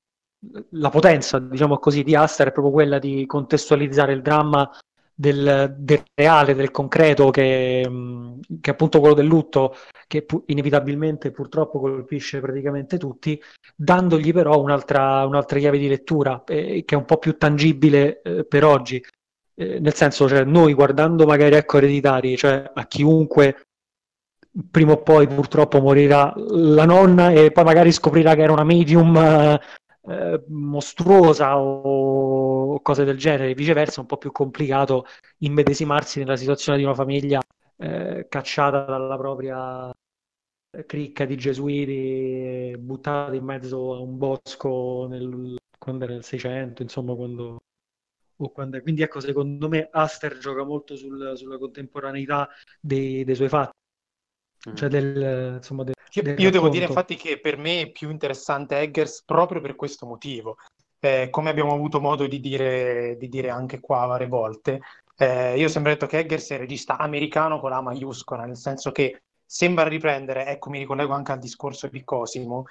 Speaker 5: la potenza, diciamo così, di Aster è proprio quella di contestualizzare il dramma del, del reale, del concreto, che, che è appunto quello del lutto, che pu- inevitabilmente purtroppo colpisce praticamente tutti, dandogli però un'altra, un'altra chiave di lettura, eh, che è un po' più tangibile, eh, per oggi. Eh, nel senso, cioè, noi guardando magari ecco Ereditari, cioè a chiunque prima o poi purtroppo morirà la nonna e poi magari scoprirà che era una medium eh, mostruosa o cose del genere, viceversa è un po' più complicato immedesimarsi nella situazione di una famiglia eh, cacciata dalla propria cricca di gesuiti buttata in mezzo a un bosco nel, quando era il 600, insomma quando- Quindi ecco, secondo me Aster gioca molto sul- sulla contemporaneità dei, dei suoi fatti, cioè del, insomma, del-
Speaker 4: Io,
Speaker 5: del
Speaker 4: io devo dire infatti che per me è più interessante Eggers proprio per questo motivo. Eh, come abbiamo avuto modo di dire, di dire anche qua varie volte, Eh, io ho sempre detto che Eggers è il regista americano con la maiuscola, nel senso che sembra riprendere, ecco mi ricollego anche al discorso di Cosimo,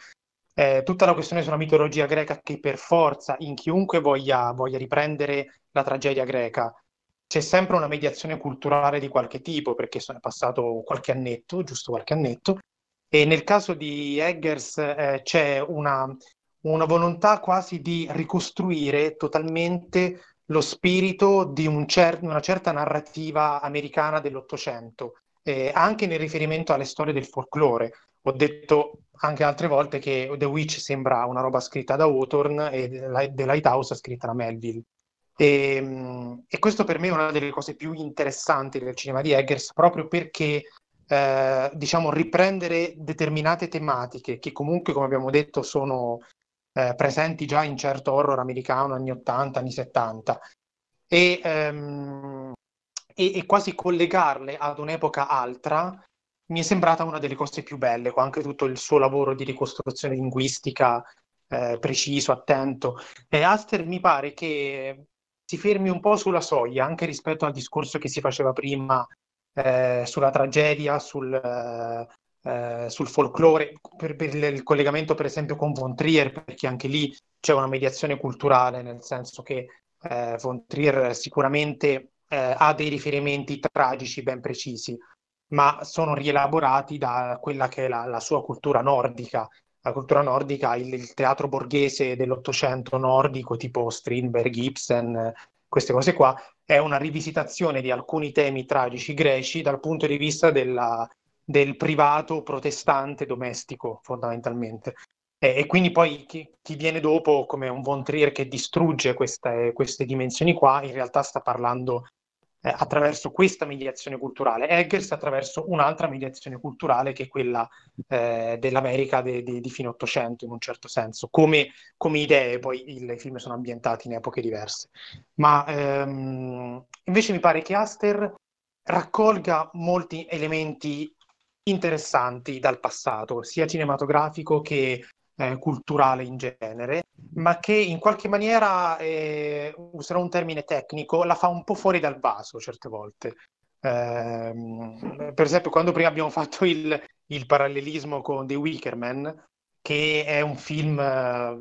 Speaker 4: eh, tutta la questione sulla mitologia greca che per forza in chiunque voglia, voglia riprendere la tragedia greca c'è sempre una mediazione culturale di qualche tipo, perché è passato qualche annetto, giusto qualche annetto, e nel caso di Eggers eh, c'è una, una, volontà quasi di ricostruire totalmente lo spirito di un cer- una certa narrativa americana dell'Ottocento, eh, anche nel riferimento alle storie del folklore. Ho detto anche altre volte che The Witch sembra una roba scritta da Hawthorne e The Lighthouse scritta da Melville. E, ehm, e, questo per me è una delle cose più interessanti del cinema di Eggers, proprio perché eh, diciamo riprendere determinate tematiche che comunque, come abbiamo detto, sono eh, presenti già in certo horror americano anni 80, anni 70 e, ehm, e, e quasi collegarle ad un'epoca altra mi è sembrata una delle cose più belle, con anche tutto il suo lavoro di ricostruzione linguistica eh, preciso, attento. E Aster mi pare che si fermi un po' sulla soglia, anche rispetto al discorso che si faceva prima eh, sulla tragedia, sul, eh, eh sul folklore, per, per, il collegamento per esempio con Von Trier, perché anche lì c'è una mediazione culturale, nel senso che eh, Von Trier sicuramente eh, ha dei riferimenti tragici ben precisi, ma sono rielaborati da quella che è la, la sua cultura nordica, la cultura nordica, il, il teatro borghese dell'Ottocento nordico, tipo Strindberg, Ibsen, queste cose qua, è una rivisitazione di alcuni temi tragici greci dal punto di vista della, del privato protestante domestico, fondamentalmente. E, e quindi poi chi, chi, viene dopo, come un Von Trier che distrugge queste, queste dimensioni qua, in realtà sta parlando eh, attraverso questa mediazione culturale. Eggers attraverso un'altra mediazione culturale che è quella eh, dell'America de, de, di fine Ottocento in un certo senso, come, come idee, poi il, i film sono ambientati in epoche diverse. Ma ehm, invece mi pare che Aster raccolga molti elementi interessanti dal passato, sia cinematografico che eh, culturale in genere, ma che in qualche maniera, eh, userò un termine tecnico, la fa un po' fuori dal vaso certe volte. Eh, per esempio, quando prima abbiamo fatto il, il parallelismo con The Wicker Man, che è un film eh,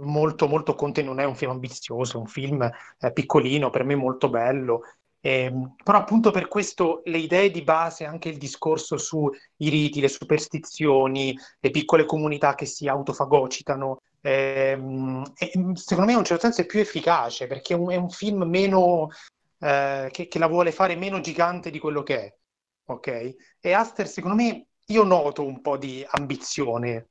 Speaker 4: molto, molto contenuto, non è un film ambizioso, è un film eh, piccolino, per me molto bello, eh, però appunto per questo le idee di base, anche il discorso sui riti, le superstizioni, le piccole comunità che si autofagocitano, ehm, secondo me in un certo senso è più efficace perché è un, è un film meno, eh, che, che, la vuole fare meno gigante di quello che è. Ok? E Aster, secondo me, io noto un po' di ambizione.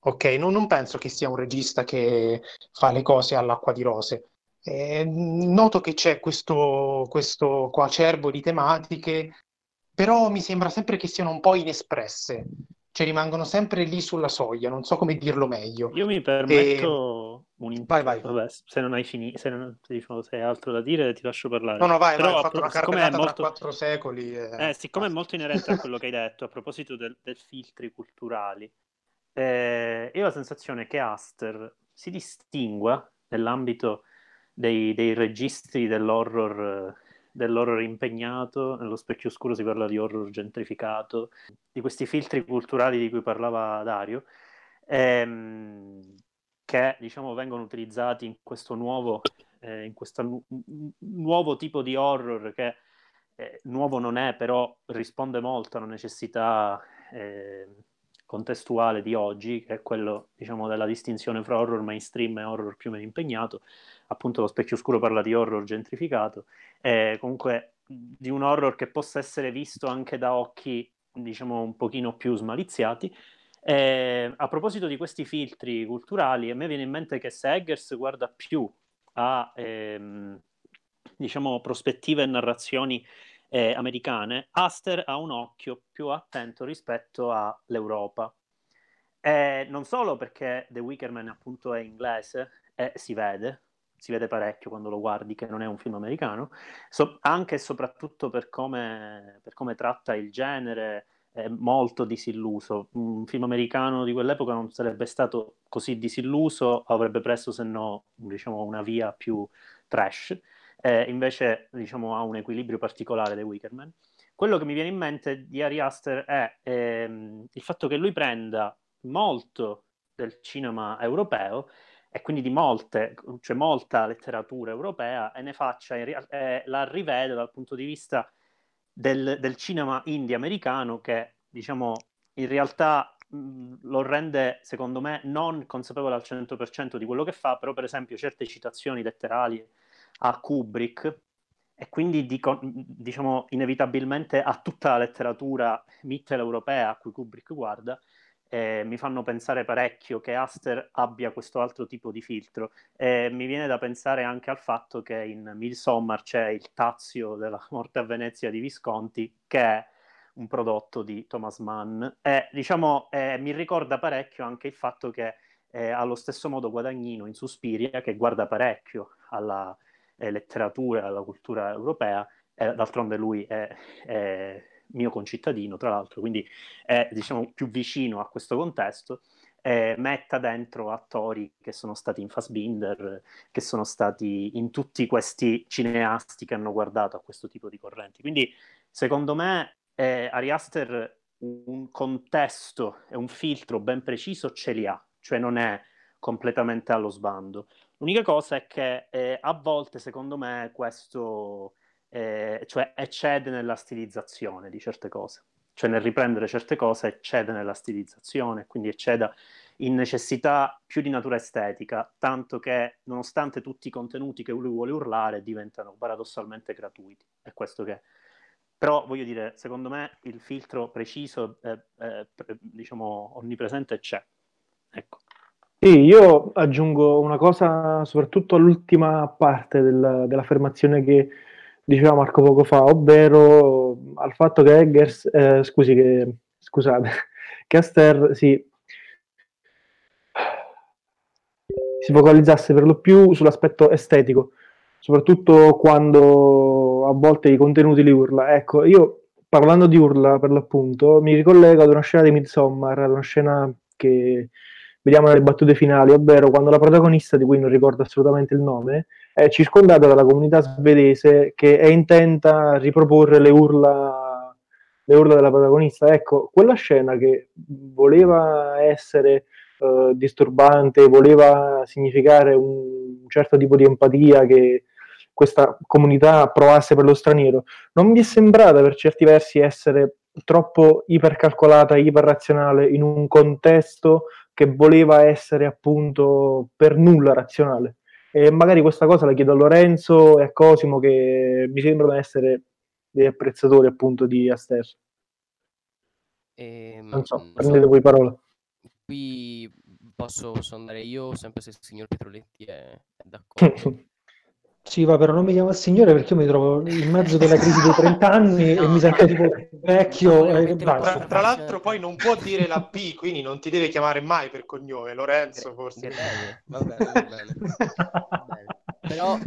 Speaker 4: Ok? Non, non penso che sia un regista che fa le cose all'acqua di rose eh, noto che c'è questo, questo coacervo di tematiche, però mi sembra sempre che siano un po' inespresse, cioè rimangono sempre lì sulla soglia, non so come dirlo meglio.
Speaker 1: Io mi permetto
Speaker 4: e... un vai, vai.
Speaker 1: Vabbè, se non hai finito, se, non, diciamo, se hai altro da dire ti lascio parlare.
Speaker 4: No, no, vai, Però, vai, ho fatto una carrellata molto... quattro secoli.
Speaker 1: E... Eh, siccome è molto inerente a quello che hai detto a proposito del, del filtri culturali, eh, io ho la sensazione che Aster si distingua nell'ambito dei, dei registri dell'horror, dell'horror impegnato, nello specchio oscuro si parla di horror gentrificato, di questi filtri culturali di cui parlava Dario, ehm, che diciamo vengono utilizzati in questo nuovo, eh, in questo nu- nuovo tipo di horror che eh, nuovo non è, però risponde molto a una necessità eh, contestuale di oggi, che è quello diciamo, della distinzione fra horror mainstream e horror più o meno impegnato. Appunto, lo specchio oscuro parla di horror gentrificato, e comunque di un horror che possa essere visto anche da occhi, diciamo, un pochino più smaliziati. E, a proposito di questi filtri culturali, a me viene in mente che se Eggers guarda più a ehm, diciamo, prospettive e narrazioni eh, americane, Aster ha un occhio più attento rispetto all'Europa. E non solo perché The Wicker Man appunto è inglese e si vede, si vede parecchio quando lo guardi che non è un film americano, so, anche e soprattutto per come, per come tratta il genere, è molto disilluso. Un film americano di quell'epoca non sarebbe stato così disilluso, avrebbe preso se no diciamo, una via più trash eh, invece diciamo, ha un equilibrio particolare dei Wickerman. Quello che mi viene in mente di Ari Aster è ehm, il fatto che lui prenda molto del cinema europeo e quindi di molte, cioè molta letteratura europea e ne faccia, in, eh, la rivede dal punto di vista del, del cinema indie americano che diciamo in realtà lo rende secondo me non consapevole al 100% di quello che fa, però per esempio certe citazioni letterali a Kubrick e quindi dico, diciamo inevitabilmente a tutta la letteratura mitteleuropea a cui Kubrick guarda, eh, mi fanno pensare parecchio che Aster abbia questo altro tipo di filtro. E mi viene da pensare anche al fatto che in Midsommar c'è il tazio della morte a Venezia di Visconti, che è un prodotto di Thomas Mann. E diciamo, eh, mi ricorda parecchio anche il fatto che eh, allo stesso modo Guadagnino in Suspiria, che guarda parecchio alla eh, letteratura, alla cultura europea, d'altronde lui è, è mio concittadino, tra l'altro, quindi è diciamo, più vicino a questo contesto, eh, metta dentro attori che sono stati in Fassbinder, che sono stati in tutti questi cineasti che hanno guardato a questo tipo di correnti. Quindi, secondo me, eh, Ari Aster un contesto e un filtro ben preciso ce li ha, cioè non è completamente allo sbando. L'unica cosa è che eh, a volte, secondo me, questo eh, cioè eccede nella stilizzazione di certe cose, cioè nel riprendere certe cose eccede nella stilizzazione, quindi ecceda in necessità più di natura estetica, tanto che nonostante tutti i contenuti che lui vuole urlare diventano paradossalmente gratuiti. È questo che... Però voglio dire, secondo me il filtro preciso, eh, eh, diciamo, onnipresente c'è. Ecco.
Speaker 3: Sì, io aggiungo una cosa soprattutto all'ultima parte del, dell'affermazione che diceva Marco poco fa, ovvero al fatto che Eggers, eh, scusi, che, scusate, che Aster si, si focalizzasse per lo più sull'aspetto estetico, soprattutto quando a volte i contenuti li urla. Ecco, io parlando di urla per l'appunto, mi ricollego ad una scena di Midsommar, ad una scena che vediamo nelle battute finali, ovvero quando la protagonista, di cui non ricordo assolutamente il nome, è circondata dalla comunità svedese che è intenta a riproporre le urla, le urla della protagonista. Ecco, quella scena che voleva essere uh, disturbante, voleva significare un certo tipo di empatia che questa comunità provasse per lo straniero, non mi è sembrata per certi versi essere troppo ipercalcolata, iperrazionale in un contesto che voleva essere appunto per nulla razionale. E magari questa cosa la chiedo a Lorenzo e a Cosimo che mi sembrano essere degli apprezzatori appunto di Aster.
Speaker 2: Ehm,
Speaker 3: Non so,
Speaker 2: non
Speaker 3: prendete
Speaker 2: so,
Speaker 3: voi parola.
Speaker 2: qui posso, posso andare io, sempre se il signor Petroletti è, è d'accordo.
Speaker 5: Sì, va, però non mi chiamo il signore perché io mi trovo in mezzo della crisi dei 30 anni
Speaker 2: No,
Speaker 5: e mi sento tipo vecchio.
Speaker 2: no,
Speaker 5: e
Speaker 2: parla-
Speaker 4: Tra, tra l'altro poi non può dire la P, quindi non ti deve chiamare mai per cognome, Lorenzo forse.
Speaker 2: Va bene, va. Però,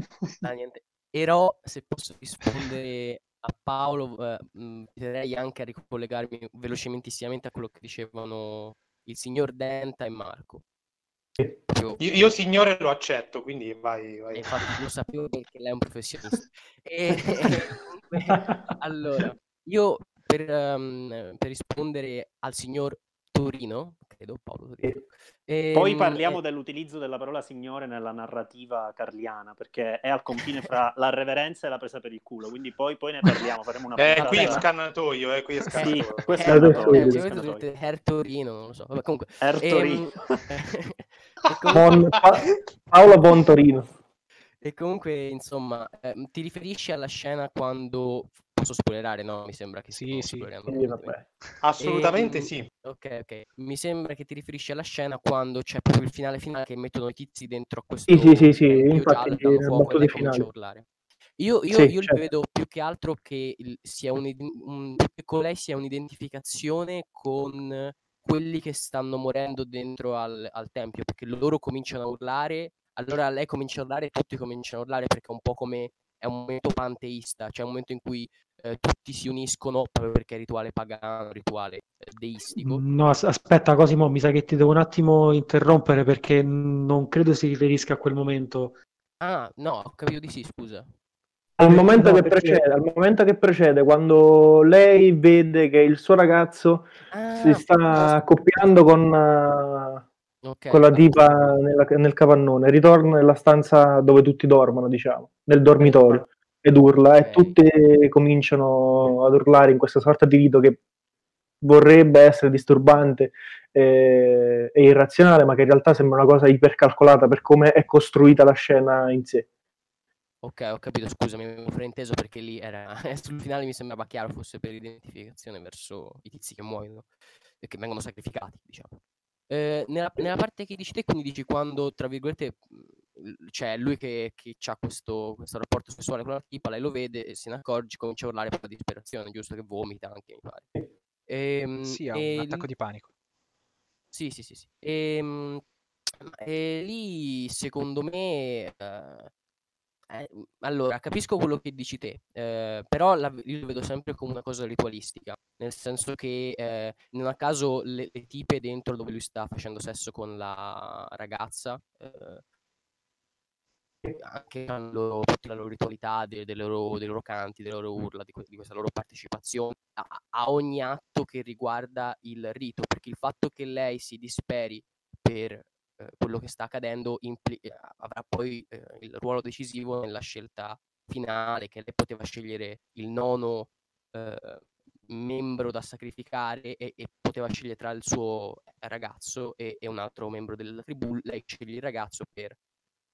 Speaker 2: ah, niente. Però, se posso rispondere a Paolo, eh, mh, direi anche a ricollegarmi velocementissimamente a quello che dicevano il signor Denta e Marco.
Speaker 4: Io, io signore lo accetto, quindi vai,
Speaker 2: e
Speaker 4: vai.
Speaker 2: infatti lo sapevo perché lei è un professionista. E, allora, io per, ehm, per rispondere al signor Torino, credo Paolo Torino.
Speaker 1: Poi
Speaker 2: ehm,
Speaker 1: parliamo
Speaker 2: eh,
Speaker 1: dell'utilizzo della parola signore nella narrativa carliana, perché è al confine fra la reverenza e la presa per il culo, quindi poi, poi ne parliamo, faremo una
Speaker 4: Eh, qui è scannatoio, eh, qui è
Speaker 1: Sì,
Speaker 4: scannatoio.
Speaker 1: questo
Speaker 2: eh,
Speaker 1: è
Speaker 2: eh,
Speaker 3: dico.
Speaker 2: ovviamente dovete Her Torino, non lo so. Vabbè, comunque,
Speaker 1: Ertorino.
Speaker 2: ehm, e comunque-
Speaker 3: Bon- Pa- Paola Bontorino.
Speaker 2: E comunque, insomma, ehm, ti riferisci alla scena quando posso spoilerare? No, mi sembra che
Speaker 7: Sì, sì.
Speaker 3: Sì.
Speaker 4: Assolutamente
Speaker 2: Ehm,
Speaker 4: sì.
Speaker 2: Ok, ok. Mi sembra che ti riferisci alla scena quando c'è proprio il finale finale che mettono i tizi dentro a questo
Speaker 3: Sì, sì, sì, sì, infatti
Speaker 2: giallo, e comincia a
Speaker 3: finali.
Speaker 2: urlare. Io, io,
Speaker 3: Sì,
Speaker 2: io
Speaker 3: certo.
Speaker 2: vedo più che altro che il- sia un, un- che con lei sia un'identificazione con quelli che stanno morendo dentro al, al tempio, perché loro cominciano a urlare, allora lei comincia a urlare e tutti cominciano a urlare perché è un po' come è un momento panteista, cioè un momento in cui eh, tutti si uniscono proprio perché è rituale pagano, rituale eh, deistico.
Speaker 5: No, as- aspetta Cosimo, mi sa che ti devo un attimo interrompere perché non credo si riferisca a quel momento.
Speaker 2: Ah, no, ho capito di sì, scusa.
Speaker 3: Al momento,
Speaker 5: No,
Speaker 3: che
Speaker 5: perché-
Speaker 3: precede, al momento che precede, quando lei vede che il suo ragazzo si
Speaker 2: Ah,
Speaker 3: sta accoppiando con, eh,
Speaker 2: ok.
Speaker 3: con la tipa nella- nel capannone, ritorna nella stanza dove tutti dormono, diciamo, nel dormitorio, ed urla,
Speaker 2: Ok.
Speaker 3: e tutti cominciano ad urlare in questa sorta di rito che vorrebbe essere disturbante eh, e irrazionale, ma che in realtà sembra una cosa ipercalcolata per come è costruita la scena in sé.
Speaker 2: Ok, ho capito, scusami, avevo frainteso perché lì era sul finale mi sembrava chiaro fosse per l'identificazione verso i tizi che muoiono e che vengono sacrificati, diciamo. Eh, nella, nella parte che dici te, quindi dici quando, tra virgolette, mh, c'è lui che, che ha questo, questo rapporto sessuale con la tipa, lei lo vede e se ne accorge, comincia a urlare per la disperazione, giusto che vomita anche, mi pare. Ehm,
Speaker 7: Sì, ha
Speaker 2: e
Speaker 7: un attacco di panico.
Speaker 2: sì, sì, sì, sì. Ehm, e lì secondo me, eh, eh, allora, capisco quello che dici te, eh, però la- io lo vedo sempre come una cosa ritualistica, nel senso che eh, non a caso le, le tipe dentro dove lui sta facendo sesso con la ragazza, eh, anche hanno loro- tutta la loro ritualità, de- dei loro, dei loro canti, delle loro urla, di, que- di questa loro partecipazione a, a ogni atto che riguarda il rito, perché il fatto che lei si disperi per eh, quello che sta accadendo impli- eh, avrà poi eh, il ruolo decisivo nella scelta finale, che lei poteva scegliere il nono eh, membro da sacrificare e, e poteva scegliere tra il suo ragazzo e, e un altro membro della tribù, lei sceglie il ragazzo per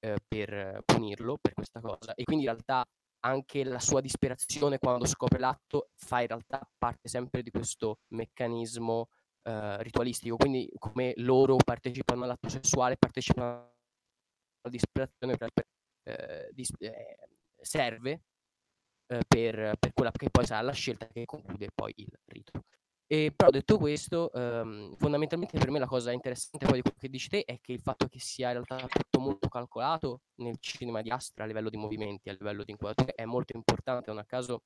Speaker 2: eh, per eh, punirlo per questa cosa. E quindi in realtà anche la sua disperazione quando scopre l'atto fa in realtà parte sempre di questo meccanismo eh, ritualistico quindi come loro partecipano all'atto sessuale partecipano alla disperazione per, per, eh, dis- eh, serve eh, per, per quella che poi sarà la scelta che conclude poi il rito. E però detto questo, ehm, fondamentalmente per me la cosa interessante poi di quello che dici te è che il fatto che sia in realtà tutto molto calcolato nel cinema di Astra a livello di movimenti, a livello di inquadrature è molto importante, non a caso,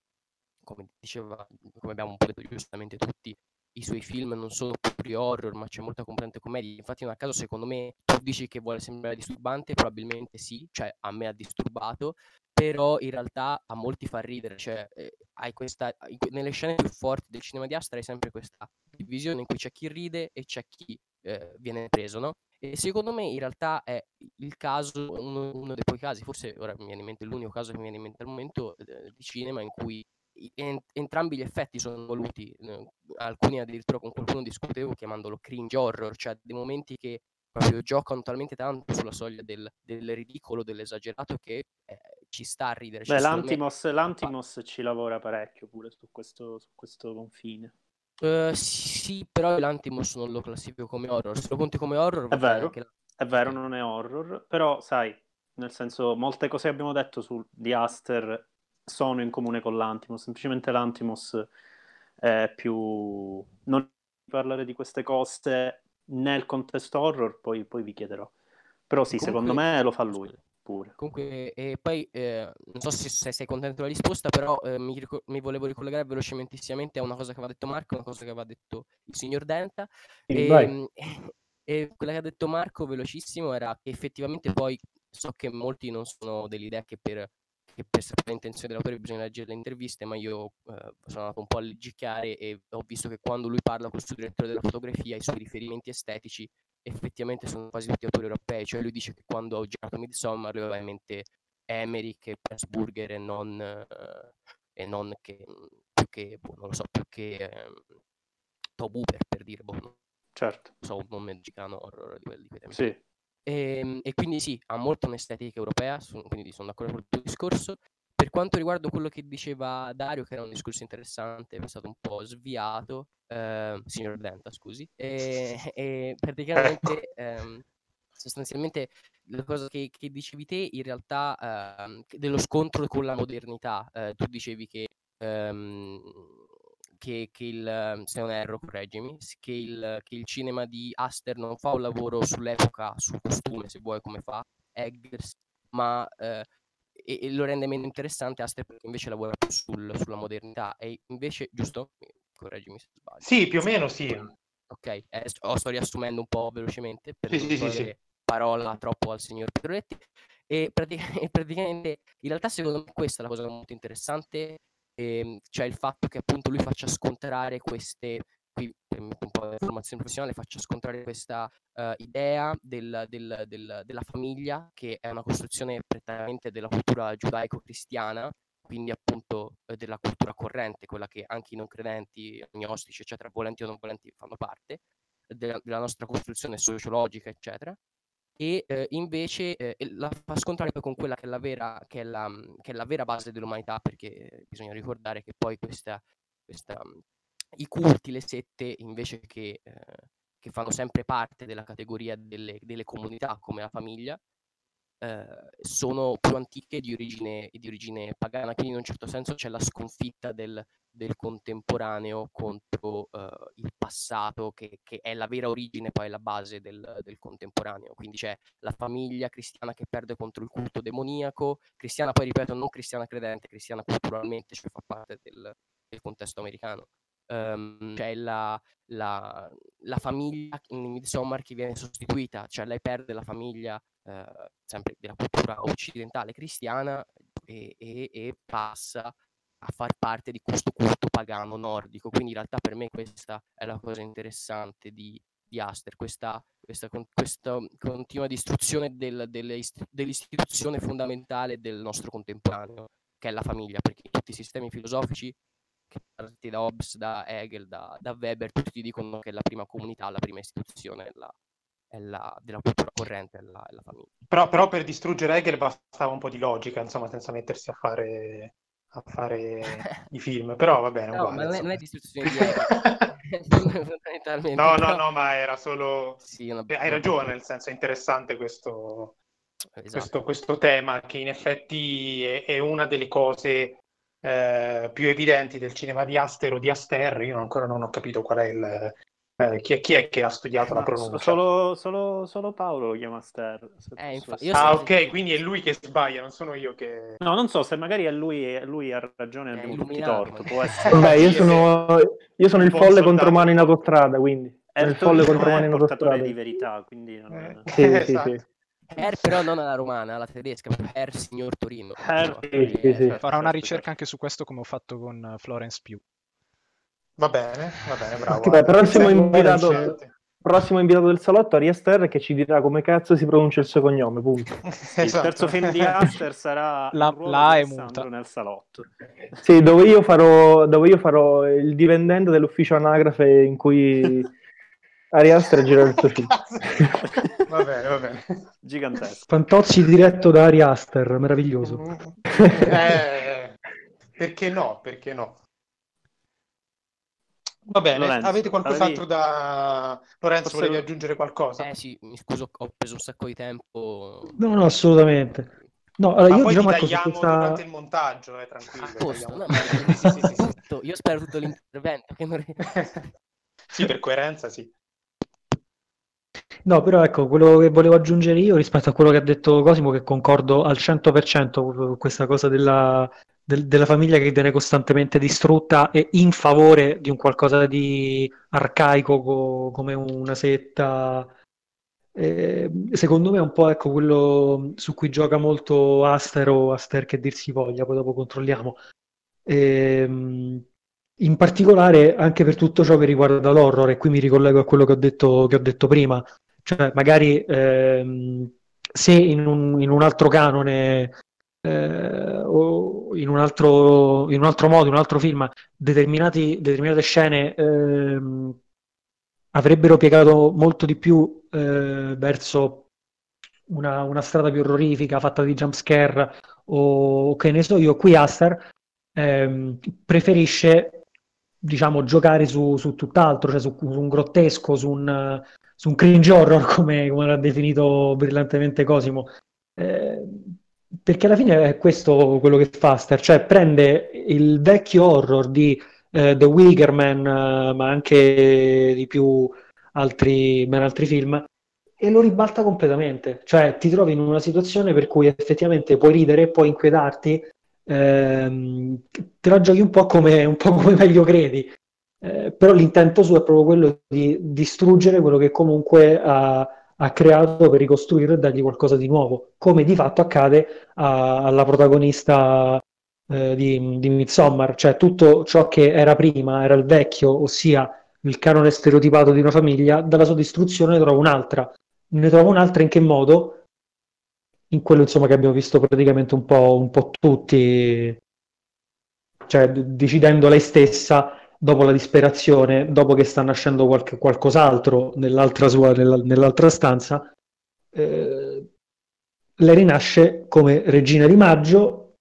Speaker 2: come diceva, come abbiamo un po' detto giustamente tutti, i suoi film non sono puri horror, ma c'è molta componente commedia. Infatti, non a caso, secondo me, tu dici che vuole sembrare disturbante, probabilmente sì, cioè a me ha disturbato, però in realtà a molti fa ridere, cioè eh, hai questa, in que- nelle scene più forti del cinema di Astra hai sempre questa divisione in cui c'è chi ride e c'è chi eh, viene preso, no? E secondo me in realtà è il caso, uno, uno dei pochi casi, forse ora mi viene in mente l'unico caso che mi viene in mente al momento eh, di cinema in cui entrambi gli effetti sono voluti, eh, alcuni addirittura con qualcuno discutevo chiamandolo cringe horror, cioè dei momenti che proprio giocano talmente tanto sulla soglia del, del ridicolo, dell'esagerato che eh, ci sta a ridere. Cioè,
Speaker 1: Beh,
Speaker 2: secondo me-
Speaker 1: l'Antimos, l'Antimos ci lavora parecchio pure su questo, su questo confine.
Speaker 2: Eh, sì, però l'Antimos non lo classifico come horror. Se lo conti come horror,
Speaker 1: È vero, è vero, non è horror, però sai, nel senso, molte cose abbiamo detto su, di Aster sono in comune con l'Antimos, semplicemente l'Antimos è più... non parlare di queste cose nel contesto horror, poi, poi vi chiederò. Però sì,
Speaker 2: Comunque-
Speaker 1: secondo me lo fa lui pure.
Speaker 2: Comunque, e poi eh, non so se, se sei contento della risposta, però eh, mi, ricor- mi volevo ricollegare velocementissimamente a una cosa che aveva detto Marco, una cosa che aveva detto il signor Denta. E, e quella che ha detto Marco velocissimo era che effettivamente poi so che molti non sono dell'idea che per, che per sapere l'intenzione dell'autore bisogna leggere le interviste, ma io eh, sono andato un po' a leggicare e ho visto che quando lui parla col suo direttore della fotografia, i suoi riferimenti estetici effettivamente sono quasi tutti autori europei, cioè lui dice che quando ho girato Midsommar lui aveva in mente Emmerich e Pressburger e non, eh, e non che più che, boh, non lo so, più che Tobe Hooper per dire, boh, non
Speaker 1: Certo,
Speaker 2: so, un nome mexicano horror di quelli tempi.
Speaker 1: sì.
Speaker 2: Ehm, E, quindi sì, ha molto un'estetica europea, son- quindi sono d'accordo con il tuo discorso. Per quanto riguarda quello che diceva Dario, che era un discorso interessante, è stato un po' sviato, ehm, signor Denta, scusi, e, e praticamente ehm, sostanzialmente la cosa che, che dicevi te in realtà ehm, dello scontro con la modernità, eh, tu dicevi che, ehm, che, che il, se non erro, correggimi, che il, che il cinema di Aster non fa un lavoro sull'epoca, sul costume, se vuoi, come fa Eggers, ma eh, e, e lo rende meno interessante Aster perché invece lavora più sul- sulla modernità e invece, giusto? Correggimi se sbaglio.
Speaker 4: Sì, più o meno sì.
Speaker 2: Ok, eh, sto, sto riassumendo un po' velocemente per
Speaker 4: Sì,
Speaker 2: non
Speaker 4: sì, sì,
Speaker 2: parola troppo al signor Pedroletti. E, e praticamente, in realtà, secondo me, questa è la cosa molto interessante, ehm, cioè il fatto che appunto lui faccia scontrare queste, qui un po' di formazione professionale, faccia scontrare questa eh, idea del- del- del- della famiglia, che è una costruzione prettamente della cultura giudaico-cristiana, quindi appunto eh, della cultura corrente, quella che anche i non credenti, agnostici, eccetera, volenti o non volenti, fanno parte della, della nostra costruzione sociologica, eccetera e eh, invece eh, la fa scontrare poi con quella che è la vera, che è la, mh, che è la vera base dell'umanità, perché bisogna ricordare che poi questa, questa, mh, i culti, le sette, invece che, eh, che fanno sempre parte della categoria delle, delle comunità come la famiglia, eh, sono più antiche di origine, di origine pagana, quindi in un certo senso c'è la sconfitta del, del contemporaneo contro eh, il passato, che, che, è la vera origine, poi la base del, del, contemporaneo. Quindi c'è la famiglia cristiana che perde contro il culto demoniaco, cristiana poi ripeto, non cristiana credente, cristiana culturalmente, cioè fa parte del, del contesto americano. Um, c'è la, la, la, famiglia in Midsommar che viene sostituita, cioè lei perde la famiglia eh, sempre della cultura occidentale cristiana e, e, e, passa a far parte di questo culto pagano nordico. Quindi in realtà per me questa è la cosa interessante di, di Aster, questa, questa, questa, continua distruzione del, dell'istituzione fondamentale del nostro contemporaneo, che è la famiglia, perché tutti i sistemi filosofici da Hobbes, da Hegel, da, da, Weber, tutti dicono che la prima comunità, la prima istituzione è la, è la, della cultura corrente, è la, è la famiglia.
Speaker 4: Però, però, per distruggere Hegel bastava un po' di logica, insomma, senza mettersi a fare, a fare i film. Però va bene,
Speaker 2: no,
Speaker 4: uguale,
Speaker 2: ma non è, non è distruzione di
Speaker 4: Hegel. no, no, no, ma era solo...
Speaker 2: Sì, una...
Speaker 4: Hai ragione, nel senso è interessante questo, esatto. questo, questo tema, che in effetti è, è una delle cose eh, più evidenti del cinema di Aster o di Aster. Io ancora non ho capito qual è il, eh, chi, è, chi, è, che ha studiato no, la pronuncia?
Speaker 1: Solo, solo, solo, Paolo lo chiama Ster.
Speaker 4: Eh, infa- ah, ok, quindi è lui che sbaglia, non sono io che.
Speaker 1: No, non so se magari è lui, lui ha ragione, è abbiamo tutti torto. Può essere.
Speaker 3: Vabbè, io sono, io sono il folle contro mano in autostrada, quindi.
Speaker 1: È il folle contro mano in autostrada. di verità, quindi. Non...
Speaker 3: Eh. Sì, esatto. sì, sì.
Speaker 2: Her però non alla romana, alla tedesca, Her signor Torino.
Speaker 3: Her, sì, sì, sì.
Speaker 7: Farò una ricerca anche su questo come ho fatto con Florence Pugh.
Speaker 4: Va bene, va bene, bravo.
Speaker 3: Beh, prossimo, invitato, prossimo invitato del salotto, Ari Aster, che ci dirà come cazzo si pronuncia il suo cognome, punto.
Speaker 1: Esatto. Il terzo film di Aster sarà
Speaker 7: la, la è muta.
Speaker 1: nel salotto.
Speaker 3: Sì, dove io, farò, dove io farò il dipendente dell'ufficio anagrafe in cui Ari Aster gira il suo film.
Speaker 4: va bene, va bene.
Speaker 1: Gigantesco.
Speaker 5: Fantozzi diretto da Ari Aster, meraviglioso.
Speaker 4: eh, perché no, perché no? Va bene, Lorenzo, avete qualcos'altro da... Lorenzo, Forse... volevi aggiungere qualcosa?
Speaker 2: Eh sì, mi scuso, ho preso un sacco di tempo.
Speaker 5: No, no, assolutamente. No, allora
Speaker 4: ma
Speaker 5: io
Speaker 4: poi
Speaker 5: diciamo
Speaker 4: ti tagliamo questa... durante il montaggio, eh, tranquillo.
Speaker 2: A posto, no, ma... sì, sì, sì. Io spero tutto l'intervento. Che non...
Speaker 4: sì, per coerenza sì.
Speaker 5: No, però ecco, quello che volevo aggiungere io rispetto a quello che ha detto Cosimo, che concordo al 100% con questa cosa della, del, della famiglia che viene costantemente distrutta e in favore di un qualcosa di arcaico co, come una setta. Eh, secondo me è un po' ecco, quello su cui gioca molto Aster o Aster che dir si voglia, poi dopo controlliamo. Eh, in particolare anche per tutto ciò che riguarda l'horror, e qui mi ricollego a quello che ho detto, che ho detto prima, cioè magari ehm, se in un, in un altro canone eh, o in un, altro, in un altro modo, in un altro film, determinate scene eh, avrebbero piegato molto di più eh, verso una, una, strada più orrorifica fatta di jumpscare o che ne so io, qui Aster ehm, preferisce diciamo giocare su, su tutt'altro, cioè su, su, un grottesco, su un, su un cringe horror come, come l'ha definito brillantemente Cosimo. Eh, perché alla fine è questo quello che fa Aster, cioè prende il vecchio horror di eh, The Wicker Man, eh, ma anche di più altri, ben altri film, e lo ribalta completamente. Cioè ti trovi in una situazione per cui effettivamente puoi ridere, puoi inquietarti, ehm, te la giochi un po' come, un po come meglio credi. Eh, però l'intento suo è proprio quello di distruggere quello che comunque ha, ha creato per ricostruire e dargli qualcosa di nuovo, come di fatto accade a- alla protagonista eh, di, di Midsommar, cioè tutto ciò che era prima, era il vecchio, ossia il canone stereotipato di una famiglia, dalla sua distruzione ne trova un'altra. Ne trova un'altra in che modo? In quello insomma che abbiamo visto praticamente un po', un po tutti, cioè decidendo lei stessa dopo la disperazione, dopo che sta nascendo qualche, qualcos'altro nell'altra, sua, nella- nell'altra stanza, eh, lei rinasce come regina di maggio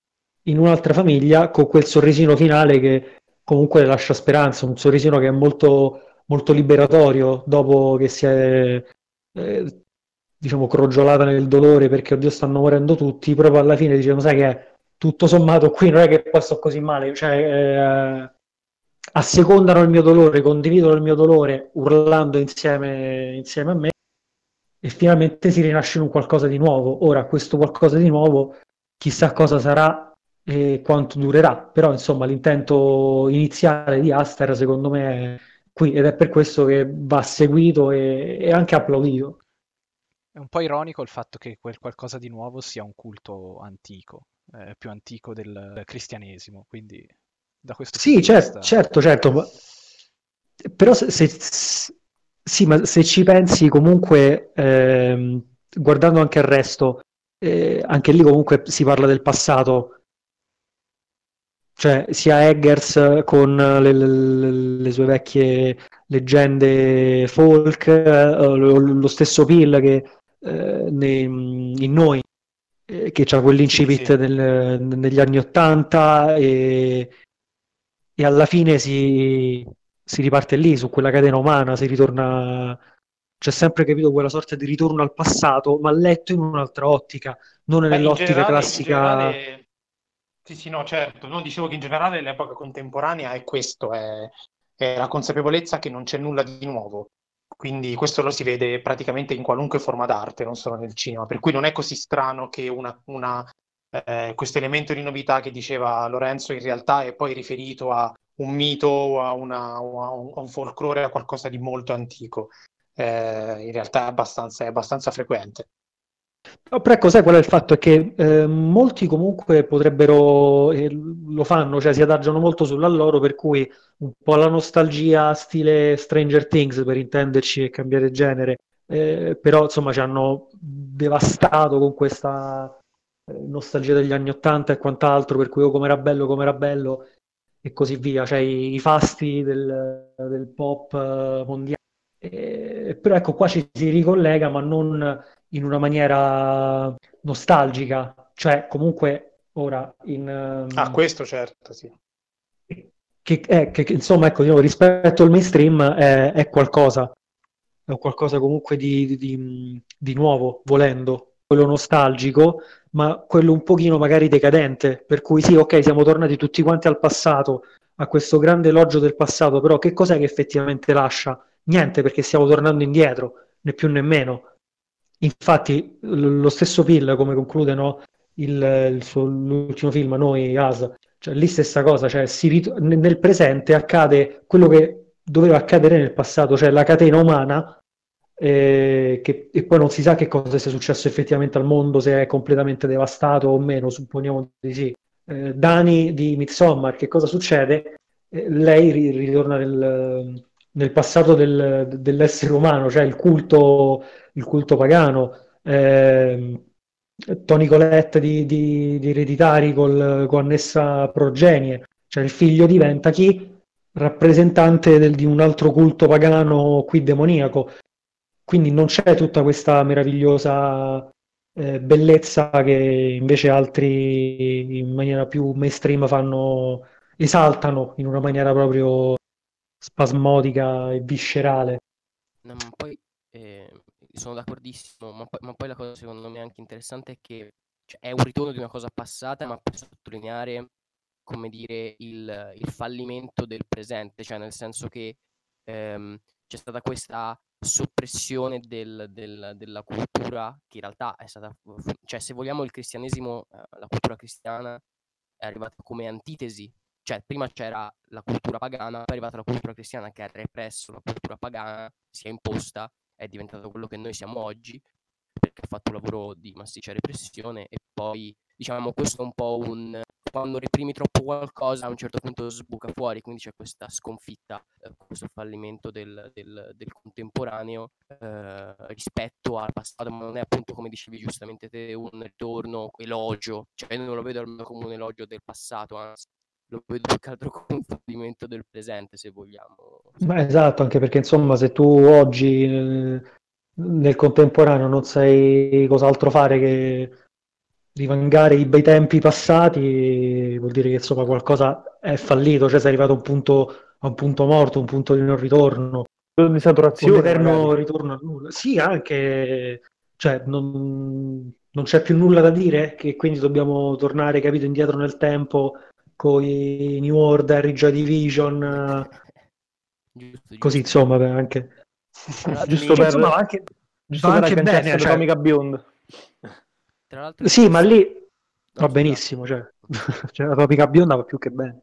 Speaker 5: in un'altra famiglia con quel sorrisino finale che comunque le lascia speranza, un sorrisino che è molto, molto liberatorio dopo che si è eh, diciamo crogiolata nel dolore perché oddio stanno morendo tutti, proprio alla fine diciamo sai che tutto sommato qui non è che poi sto così male, cioè eh, assecondano il mio dolore, condividono il mio dolore urlando insieme, insieme a me e finalmente si rinasce in un qualcosa di nuovo. Ora, questo qualcosa di nuovo, chissà cosa sarà e quanto durerà, però insomma l'intento iniziale di Aster secondo me è qui ed è per questo che va seguito e, e anche applaudito.
Speaker 7: È un po' ironico il fatto che quel qualcosa di nuovo sia un culto antico, eh, più antico del cristianesimo, quindi da questo
Speaker 5: Sì,
Speaker 7: punto di
Speaker 5: cer-
Speaker 7: vista...
Speaker 5: certo, certo, ma- però se, se- sì, ma se ci pensi comunque, ehm, guardando anche il resto, eh, anche lì comunque si parla del passato, cioè sia Eggers con le, le- le sue vecchie leggende folk, eh, lo, lo stesso Pill che eh, nei- in noi, eh, che c'ha quell'incipit
Speaker 4: Sì,
Speaker 5: nel- negli anni Ottanta e, e alla fine si, si riparte lì, su quella catena umana, si ritorna... C'è sempre capito quella sorta di ritorno al passato, ma letto in un'altra ottica, non
Speaker 4: Beh,
Speaker 5: nell'ottica
Speaker 4: generale,
Speaker 5: classica.
Speaker 4: generale- sì, sì, no, certo. No, dicevo che in generale l'epoca contemporanea è questo, è, è la consapevolezza che non c'è nulla di nuovo. Quindi questo lo si vede praticamente in qualunque forma d'arte, non solo nel cinema. Per cui non è così strano che una, una, eh, questo elemento di novità che diceva Lorenzo in realtà è poi riferito a un mito, o a, una- a un, un folklore, a qualcosa di molto antico. Eh, in realtà è abbastanza, è abbastanza frequente.
Speaker 5: No, Però ecco, sai qual è il fatto? È che eh, molti comunque potrebbero, e lo fanno, cioè si adagiano molto sulla loro, per cui un po' la nostalgia stile Stranger Things, per intenderci e cambiare genere, Eh, però insomma ci hanno devastato con questa eh, nostalgia degli anni Ottanta e quant'altro, per cui oh, com'era bello, com'era bello e così via, cioè i, i fasti del, del pop eh, mondiale. Eh, però ecco, qua ci si ricollega, ma non in una maniera nostalgica, cioè comunque ora in...
Speaker 4: Ah,
Speaker 5: ehm,
Speaker 4: questo certo, sì.
Speaker 5: che, eh, che- insomma, ecco, nuovo, rispetto al mainstream è, è qualcosa, è un qualcosa comunque di, di- di- di nuovo, volendo, quello nostalgico, ma quello un pochino magari decadente, per cui sì, ok, siamo tornati tutti quanti al passato, a questo grande elogio del passato, però che cos'è che effettivamente lascia? Niente, perché stiamo tornando indietro, né più né meno. Infatti, lo stesso Pill, come conclude, no, il, il suo- l'ultimo film, Noi, As, cioè, lì stessa cosa, cioè, rit- nel presente accade quello che doveva accadere nel passato, cioè la catena umana, eh, che, e poi non si sa che cosa sia successo effettivamente al mondo, se è completamente devastato o meno, supponiamo di sì. Eh, Dani di Midsommar, che cosa succede? Eh, lei ri- ritorna nel, nel passato del- dell'essere umano, cioè il culto, il culto pagano. Ehm, Tony Colette di, di, di Ereditari col, con annessa progenie, cioè il figlio diventa chi? Rappresentante del- di un altro culto pagano qui demoniaco. Quindi non c'è tutta questa meravigliosa eh, bellezza che invece altri in maniera più mainstream fanno, esaltano in una maniera proprio spasmodica e viscerale.
Speaker 2: No, ma poi eh, sono d'accordissimo, ma poi, ma poi la cosa secondo me anche interessante è che cioè, è un ritorno di una cosa passata, ma per sottolineare, come dire, il, il fallimento del presente, cioè nel senso che ehm, c'è stata questa soppressione del- del- della cultura che in realtà è stata, cioè se vogliamo il cristianesimo, eh, la cultura cristiana è arrivata come antitesi. Cioè prima c'era la cultura pagana, poi è arrivata la cultura cristiana che ha represso la cultura pagana, si è imposta è diventato quello che noi siamo oggi, perché ha fatto un lavoro di massiccia repressione e poi diciamo questo è un po' un quando reprimi troppo qualcosa a un certo punto sbuca fuori, quindi c'è questa sconfitta, eh, questo fallimento del, del, del contemporaneo eh, rispetto al passato, ma non è appunto come dicevi giustamente te un ritorno, elogio, cioè io non lo vedo almeno come un elogio del passato, anzi lo vedo più che altro come un fallimento del presente se vogliamo.
Speaker 5: Beh, esatto, anche perché insomma se tu oggi nel, nel contemporaneo non sai cos'altro fare che rivangare i bei tempi passati, vuol dire che insomma qualcosa è fallito, cioè sei arrivato a un punto, a un punto morto, un punto di non ritorno.
Speaker 3: di saturazione.
Speaker 5: Un eterno
Speaker 3: magari.
Speaker 5: ritorno al nulla. Sì, anche, cioè, non, non c'è più nulla da dire, che quindi dobbiamo tornare, capito, indietro nel tempo con i New Order, i Joy Division, eh,
Speaker 2: Giusto,
Speaker 5: così
Speaker 2: giusto.
Speaker 5: insomma, per anche...
Speaker 3: Giusto
Speaker 5: Cioè,
Speaker 3: per,
Speaker 5: insomma, anche,
Speaker 3: giusto per
Speaker 5: anche bene, cioè-
Speaker 3: all'Atomica Beyond.
Speaker 2: Tra l'altro
Speaker 5: Sì, ma lì va benissimo, cioè, cioè la topica bionda va più che bene.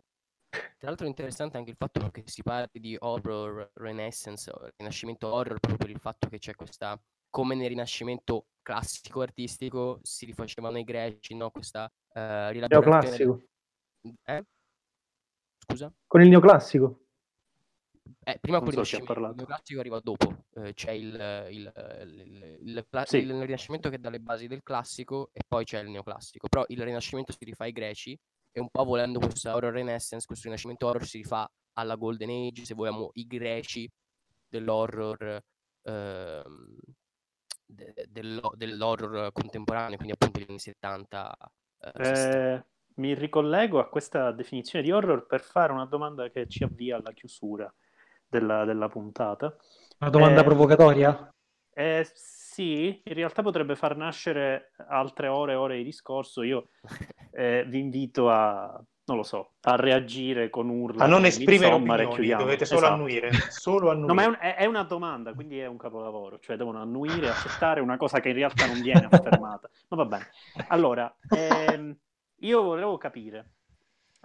Speaker 2: Tra l'altro è interessante anche il fatto che si parli di horror renaissance, rinascimento horror, proprio per il fatto che c'è questa, come nel rinascimento classico artistico, si rifacevano i greci, no? Questa eh, rielaborazione. Eh? Scusa?
Speaker 3: Con il neoclassico.
Speaker 2: Eh, prima
Speaker 1: Non
Speaker 2: con il
Speaker 1: so ha
Speaker 2: Rinascimento, il neoclassico arriva dopo, eh, c'è il, il, il- il
Speaker 1: Sì.
Speaker 2: il Rinascimento che dà le basi del classico e poi c'è il neoclassico, però il Rinascimento si rifà ai greci e un po' volendo questa horror renaissance, questo Rinascimento horror si rifà alla Golden Age, se vogliamo, i greci dell'horror ehm, de- de- dello- dell'horror contemporaneo, quindi appunto gli anni 70. eh, 60.
Speaker 1: Eh, mi ricollego a questa definizione di horror per fare una domanda che ci avvia alla chiusura della, della puntata.
Speaker 5: Una domanda
Speaker 1: Eh,
Speaker 5: provocatoria?
Speaker 1: Eh, sì, in realtà potrebbe far nascere altre ore e ore di discorso. Io eh, vi invito a, non lo so, a reagire con urla.
Speaker 4: A non esprimere opinioni, dovete solo
Speaker 1: Esatto.
Speaker 4: annuire. Solo annuire.
Speaker 1: No, ma è, un- è- è una domanda, quindi è un capolavoro, cioè devono annuire, accettare una cosa che in realtà non viene affermata. Ma va bene. Allora, ehm, io volevo capire,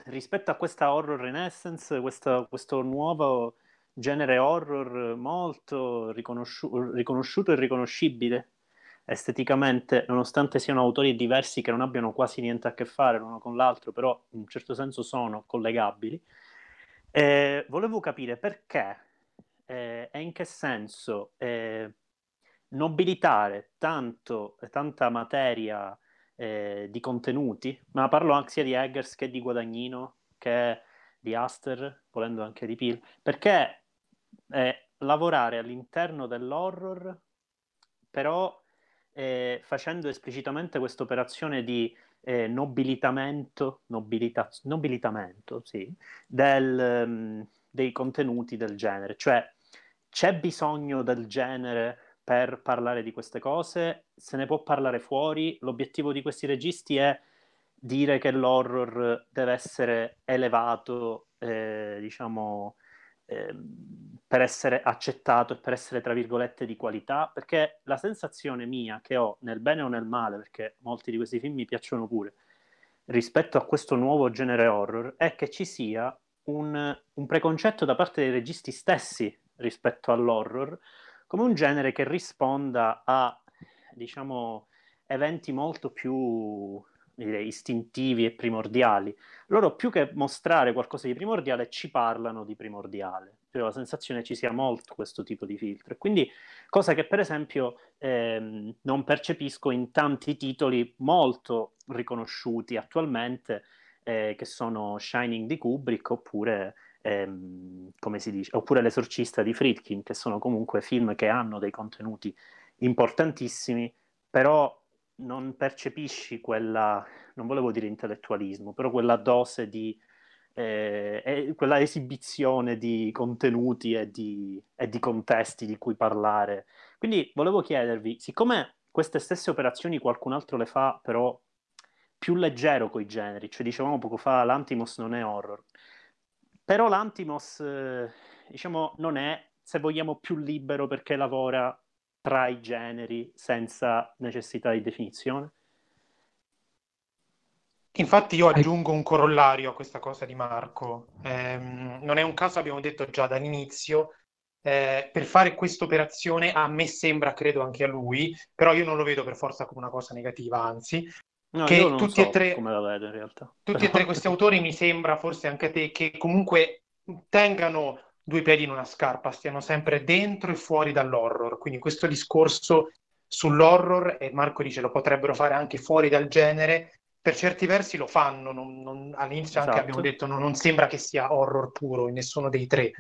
Speaker 1: rispetto a questa horror renaissance, questa- questo nuovo genere horror molto riconosciu- riconosciuto e riconoscibile esteticamente, nonostante siano autori diversi che non abbiano quasi niente a che fare l'uno con l'altro, però in un certo senso sono collegabili. Eh, volevo capire perché eh, e in che senso eh, nobilitare tanto, tanta materia eh, di contenuti, ma parlo anche sia di Eggers che di Guadagnino, che di Aster, volendo anche di Peel, perché eh, lavorare all'interno dell'horror, però eh, facendo esplicitamente questa operazione di eh, nobilitamento, nobilita- nobilitamento sì, del, ehm, dei contenuti del genere, cioè c'è bisogno del genere per parlare di queste cose, se ne può parlare fuori, l'obiettivo di questi registi è dire che l'horror deve essere elevato, eh, diciamo, ehm, per essere accettato e per essere, tra virgolette, di qualità, perché la sensazione mia che ho, nel bene o nel male, perché molti di questi film mi piacciono pure, rispetto a questo nuovo genere horror, è che ci sia un, un preconcetto da parte dei registi stessi rispetto all'horror, come un genere che risponda a, diciamo, eventi molto più direi, istintivi e primordiali. Loro più che mostrare qualcosa di primordiale ci parlano di primordiale. Cioè, la sensazione ci sia molto questo tipo di filtro. Quindi cosa che per esempio ehm, non percepisco in tanti titoli molto riconosciuti attualmente, eh, che sono Shining di Kubrick oppure, ehm, come si dice, oppure L'esorcista di Friedkin, che sono comunque film che hanno dei contenuti importantissimi, però non percepisci quella, non volevo dire intellettualismo, però quella dose di, eh, quella esibizione di contenuti e di, e di contesti di cui parlare. Quindi volevo chiedervi, siccome queste stesse operazioni qualcun altro le fa, però più leggero coi generi, cioè dicevamo poco fa l'Antimos non è horror, però l'Antimos, eh, diciamo, non è, se vogliamo, più libero perché lavora tra i generi senza necessità di definizione.
Speaker 4: Infatti io aggiungo un corollario a questa cosa di Marco. Ehm, non è un caso, abbiamo detto già dall'inizio, eh, per fare questa operazione a me sembra, credo anche a lui, però io non lo vedo per forza come una cosa negativa, anzi,
Speaker 1: No,
Speaker 4: che tutti e
Speaker 1: so
Speaker 4: tre-
Speaker 1: come la vedo
Speaker 4: tutti e tre questi autori mi sembra, forse anche te, che comunque tengano due piedi in una scarpa, stiano sempre dentro e fuori dall'horror. Quindi questo discorso sull'horror, e Marco dice lo potrebbero fare anche fuori dal genere, per certi versi lo fanno. non- non- all'inizio anche
Speaker 1: Esatto.
Speaker 4: abbiamo detto non, non sembra che sia horror puro in nessuno dei tre.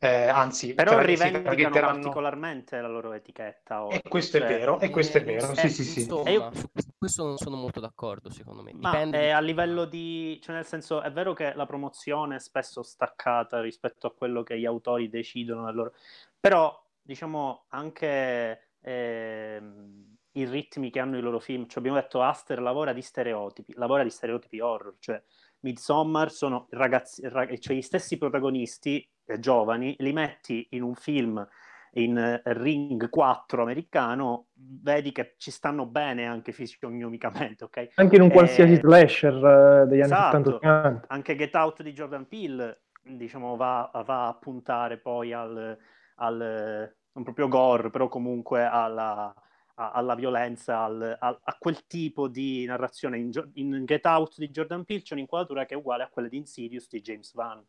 Speaker 4: Eh, anzi,
Speaker 1: Però
Speaker 4: si
Speaker 1: rivendicano particolarmente la loro etichetta.
Speaker 4: E
Speaker 1: horror,
Speaker 4: questo è
Speaker 1: cioè-
Speaker 4: vero, e questo è vero, sì,
Speaker 2: Eh,
Speaker 4: sì, sì.
Speaker 2: Insomma,
Speaker 1: E io-
Speaker 2: su questo non sono molto d'accordo, secondo me.
Speaker 1: Ma
Speaker 2: Dipende
Speaker 1: è
Speaker 2: di-
Speaker 1: a livello di, cioè nel senso, è vero che la promozione è spesso staccata rispetto a quello che gli autori decidono loro... Però, diciamo, anche ehm, i ritmi che hanno i loro film, cioè abbiamo detto Aster lavora di stereotipi, lavora di stereotipi horror, cioè Midsommar sono ragazzi, rag- cioè gli stessi protagonisti eh, giovani, li metti in un film in eh, Ring 4 americano, vedi che ci stanno bene anche fisionomicamente, ok?
Speaker 3: Anche in un
Speaker 1: Eh,
Speaker 3: qualsiasi slasher eh, degli anni
Speaker 1: esatto.
Speaker 3: 70-80.
Speaker 1: Anche Get Out di Jordan Peele, diciamo, va, va a puntare poi al, al- non proprio gore, però comunque alla, a- alla violenza, al- al- a quel tipo di narrazione. In, in Get Out di Jordan Peele c'è un'inquadratura che è uguale a quella di Insidious di James Van.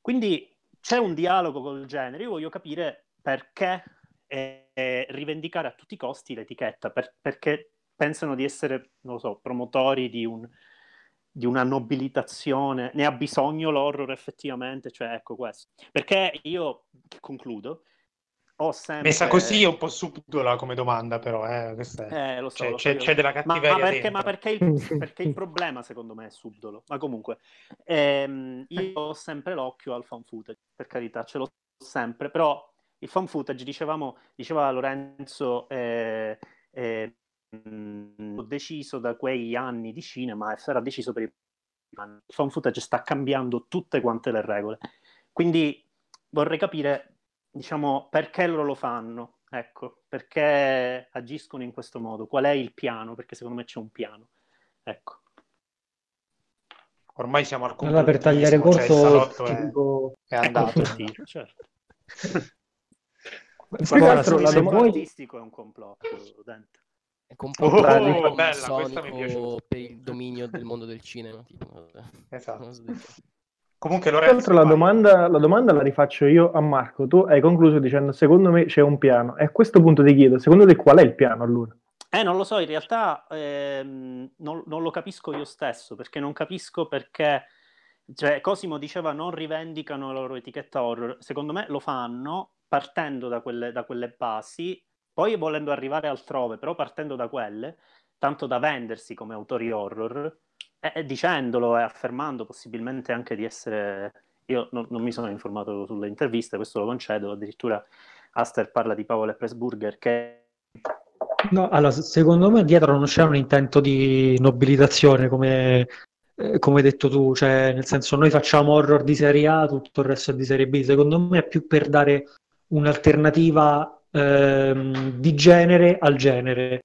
Speaker 1: Quindi c'è un dialogo col genere. Io voglio capire perché eh, rivendicare a tutti i costi l'etichetta, per- perché pensano di essere, non lo so, promotori di un di una nobilitazione, ne ha bisogno l'horror effettivamente, cioè ecco questo. Perché io, concludo, ho sempre...
Speaker 4: Messa così è un po' subdola come domanda, però, eh, questa è-
Speaker 1: Eh, lo so,
Speaker 4: C'è-
Speaker 1: lo so,
Speaker 4: c'è- c'è della
Speaker 1: ma,
Speaker 4: cattiveria
Speaker 1: ma perché,
Speaker 4: dentro.
Speaker 1: ma perché il, perché il problema secondo me è subdolo. Ma comunque, ehm, io ho sempre l'occhio al fan footage, per carità, ce l'ho sempre, però il fan footage, dicevamo, diceva Lorenzo, eh, eh, mh, ho deciso da quei anni di cinema e sarà deciso per i anni. Il fan footage sta cambiando tutte quante le regole. Quindi vorrei capire, diciamo, perché loro lo fanno. Ecco, perché agiscono in questo modo? Qual è il piano? Perché secondo me c'è un piano. Ecco.
Speaker 4: ormai siamo al
Speaker 5: Allora, per tagliare
Speaker 4: cioè
Speaker 5: corto,
Speaker 4: salotto
Speaker 5: ti
Speaker 4: è,
Speaker 5: dico-
Speaker 4: è andato.
Speaker 1: Sì, certo.
Speaker 3: Più che
Speaker 5: Guarda,
Speaker 3: altro
Speaker 5: se-
Speaker 3: la
Speaker 5: vuoi-
Speaker 1: artistico è un complotto, Dante.
Speaker 2: È complotto
Speaker 4: Oh, bella,
Speaker 2: per il dominio del mondo del cinema. Tipo.
Speaker 4: Esatto. Comunque, Lorenzo,
Speaker 3: altro la domanda, la domanda la rifaccio io a Marco. Tu hai concluso dicendo secondo me c'è un piano. E a questo punto ti chiedo, secondo te qual è il piano allora?
Speaker 1: Eh, non lo so, in realtà ehm, non, non lo capisco io stesso, perché non capisco perché, cioè, Cosimo diceva non rivendicano la loro etichetta horror, secondo me lo fanno partendo da quelle, da quelle basi, poi volendo arrivare altrove, però partendo da quelle, tanto da vendersi come autori horror, e, e dicendolo e affermando possibilmente anche di essere... Io non, non mi sono informato sulle interviste, questo lo concedo, addirittura Aster parla di Paolo e Pressburger che
Speaker 5: No, allora, se- secondo me dietro non c'è un intento di nobilitazione, come, eh, come hai detto tu, cioè nel senso noi facciamo horror di serie A, tutto il resto è di serie B. Secondo me è più per dare un'alternativa ehm, di genere al genere.